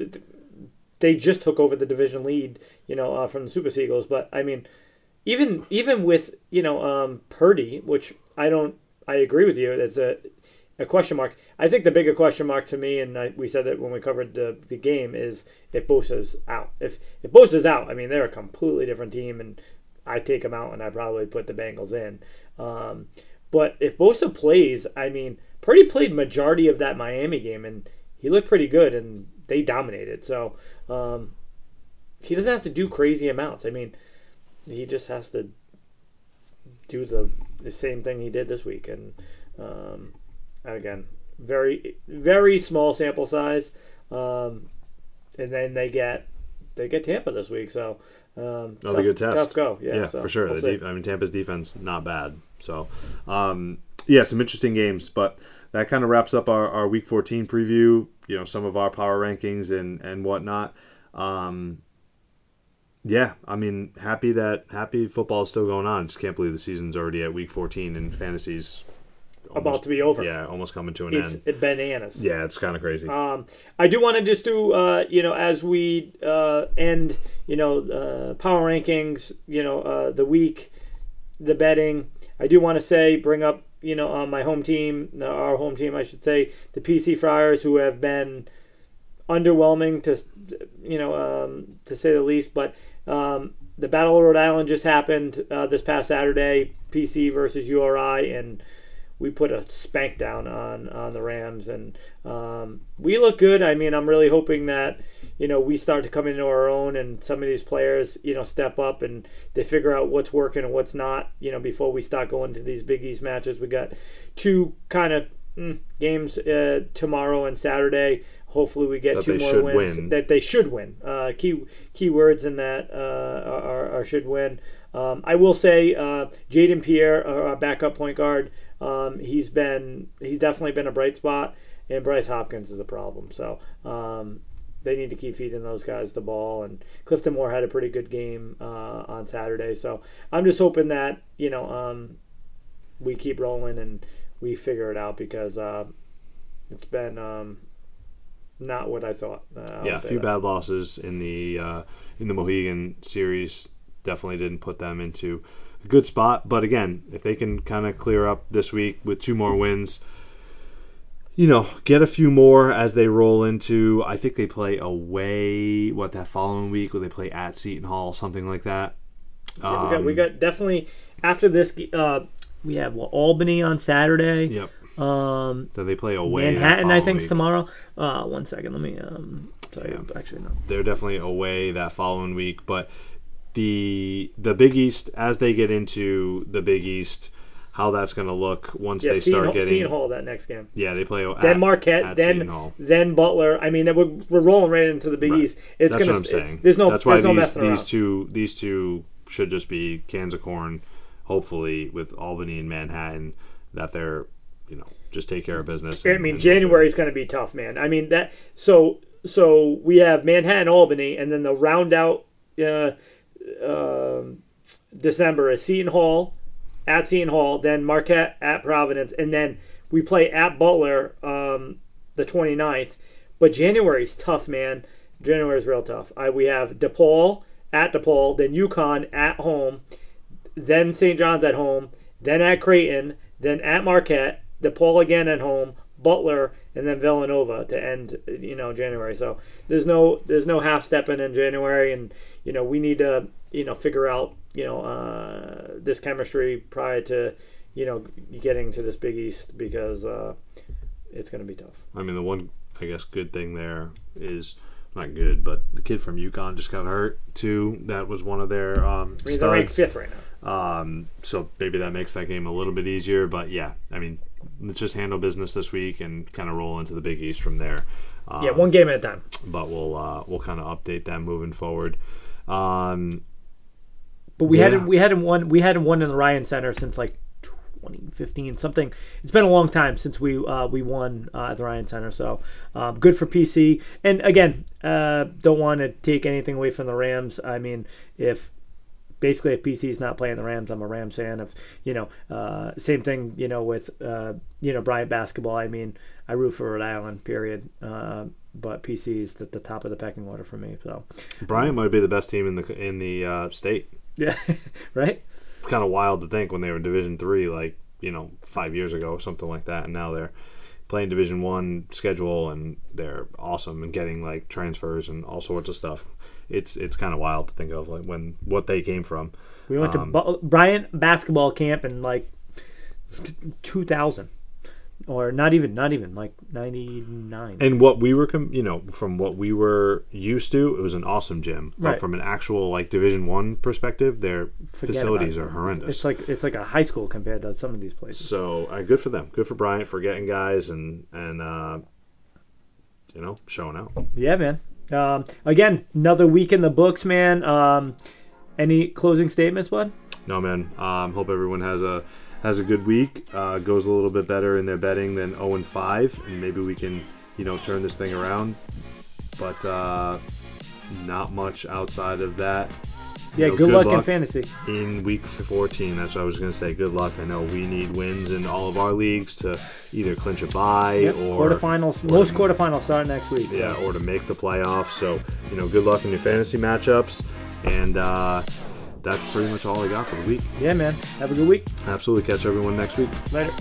they just took over the division lead, you know, uh, from the Super Seagulls. But I mean, even even with you know um, Purdy, which I don't, I agree with you. It's a a question mark. I think the bigger question mark to me, and I, we said it when we covered the, the game, is if Bosa's out. If if Bosa's out, I mean they're a completely different team, and I take them out, and I probably put the Bengals in. Um, but if Bosa plays, I mean Purdy played majority of that Miami game, and he looked pretty good, and they dominated. So um, he doesn't have to do crazy amounts. I mean he just has to do the the same thing he did this week, and um, again, very very small sample size, um, and then they get they get Tampa this week, so. Um, That'll tough, be a good test. Tough go, yeah. Yeah, so for sure. We'll de- I mean, Tampa's defense not bad. So, um, yeah, some interesting games. But that kind of wraps up our, our Week 14 preview. You know, some of our power rankings and and whatnot. Um, yeah, I mean, happy that happy football is still going on. Just can't believe the season's already at week 14 and fantasy's about to be over. Yeah, almost coming to an It's end. it bananas. Yeah, it's kind of crazy. Um, I do want to just do, uh, you know, as we uh, end, you know, uh, power rankings, you know, uh, the week, the betting. I do want to say, bring up, you know, uh, my home team, our home team, I should say, the PC Friars, who have been underwhelming to, you know, um, to say the least. But um, the Battle of Rhode Island just happened uh, this past Saturday, PC versus URI, and we put a spank down on on the Rams, and um, we look good. I mean, I'm really hoping that you know we start to come into our own, and some of these players you know step up and they figure out what's working and what's not. You know, before we start going to these Big East matches, we got two kind of mm, games uh, tomorrow and Saturday. Hopefully, we get That two more wins win. that they should win. Uh, key key words in that uh, are, are should win. Um, I will say uh, Jayden Pierre, our our backup point guard, um, he's been he's definitely been a bright spot, and Bryce Hopkins is a problem. So um, they need to keep feeding those guys the ball. And Clifton Moore had a pretty good game uh, on Saturday. So I'm just hoping that you know um, we keep rolling and we figure it out because uh, it's been um, not what I thought. Uh, yeah, a few that. bad losses in the uh, in the Mohegan series definitely didn't put them into a good spot. But again, if they can kind of clear up this week with two more wins, you know, get a few more as they roll into. I think they play away. What that following week? Will they play at Seton Hall, something like that? Yeah, we got we Um, got definitely after this. Uh, we have Albany on Saturday. Yep. Um, So they play away. Manhattan, I think, week. tomorrow. Uh, one second, let me. Um, sorry, Yeah. actually no. they're definitely away that following week. But the the Big East, as they get into the Big East, how that's going to look once Yeah, they Seton, start getting. Seton Hall that next game. Yeah, they play Then at, Marquette, at then then Butler. I mean, we're, we're rolling right into the Big Right. East. It's That's gonna. what I'm saying. There's no. That's why there's no these these around. two these two should just be cans of corn. Hopefully, with Albany and Manhattan, that they're you know just take care of business. I mean, and do it. January is going to be tough, man. I mean that. So so we have Manhattan, Albany, and then the round out uh, um December is Seton Hall, at Seton Hall, then Marquette at Providence, and then we play at Butler um, the 29th. But January is tough, man. January is real tough. I, we have DePaul at DePaul, then UConn at home, then St. John's at home, then at Creighton, then at Marquette, DePaul again at home, Butler, and then Villanova to end you know January. So there's no there's no half stepping in January, and you know we need to you know figure out you know uh, this chemistry prior to you know getting to this Big East because uh, it's going to be tough. I mean, the one I guess good thing there is not good, but the kid from UConn just got hurt too. That was one of their um, I mean they're ranked fifth right now. Um, so maybe that makes that game a little bit easier. But yeah, I mean, let's just handle business this week and kind of roll into the Big East from there. Um, Yeah, one game at a time. But we'll uh, we'll kind of update that moving forward. Um, But we Yeah. hadn't we hadn't won we hadn't won in the Ryan Center since like 2015 something. It's been a long time since we uh, we won uh, at the Ryan Center. So um, good for PC. And again, uh, don't want to take anything away from the Rams. I mean, if basically if PC's not playing the Rams, I'm a Rams fan. If you know, uh, same thing you know with uh, you know Bryant basketball. I mean, I root for Rhode Island. Period. Uh, but PC is at the top of the pecking order for me. So Bryant might be the best team in the in the uh, state. yeah, [laughs] right. Kind of wild to think when they were Division three, like you know, five years ago, or something like that, and now they're playing Division one schedule and they're awesome and getting like transfers and all sorts of stuff. It's it's kind of wild to think of like when what they came from. We went Um, to Bryant basketball camp in like t- 2000, or not even, not even like 99. And what we were, com- you know, from what we were used to, it was an awesome gym. But Right. from an actual like Division One perspective, their Forget facilities are horrendous. It's like it's like a high school compared to some of these places. so uh, good for them. Good for Bryant for getting guys and and uh, you know showing out. Yeah, man. Um, again, another week in the books, man. Um, any closing statements, bud? No man. Um, hope everyone has a has a good week. Uh, goes a little bit better in their betting than 0 and 5, and maybe we can you know turn this thing around. But uh, not much outside of that. Yeah, know, good, luck, in fantasy. in week 14. That's what I was going to say. Good luck. I know we need wins in all of our leagues to either clinch a bye Yep, or quarterfinals. or- Most quarterfinals start next week. so. yeah, or to make the playoffs. So you know, good luck in your fantasy matchups, and uh, that's pretty much all I got for the week. Yeah, man. Have a good week. Absolutely, catch everyone next week. Later.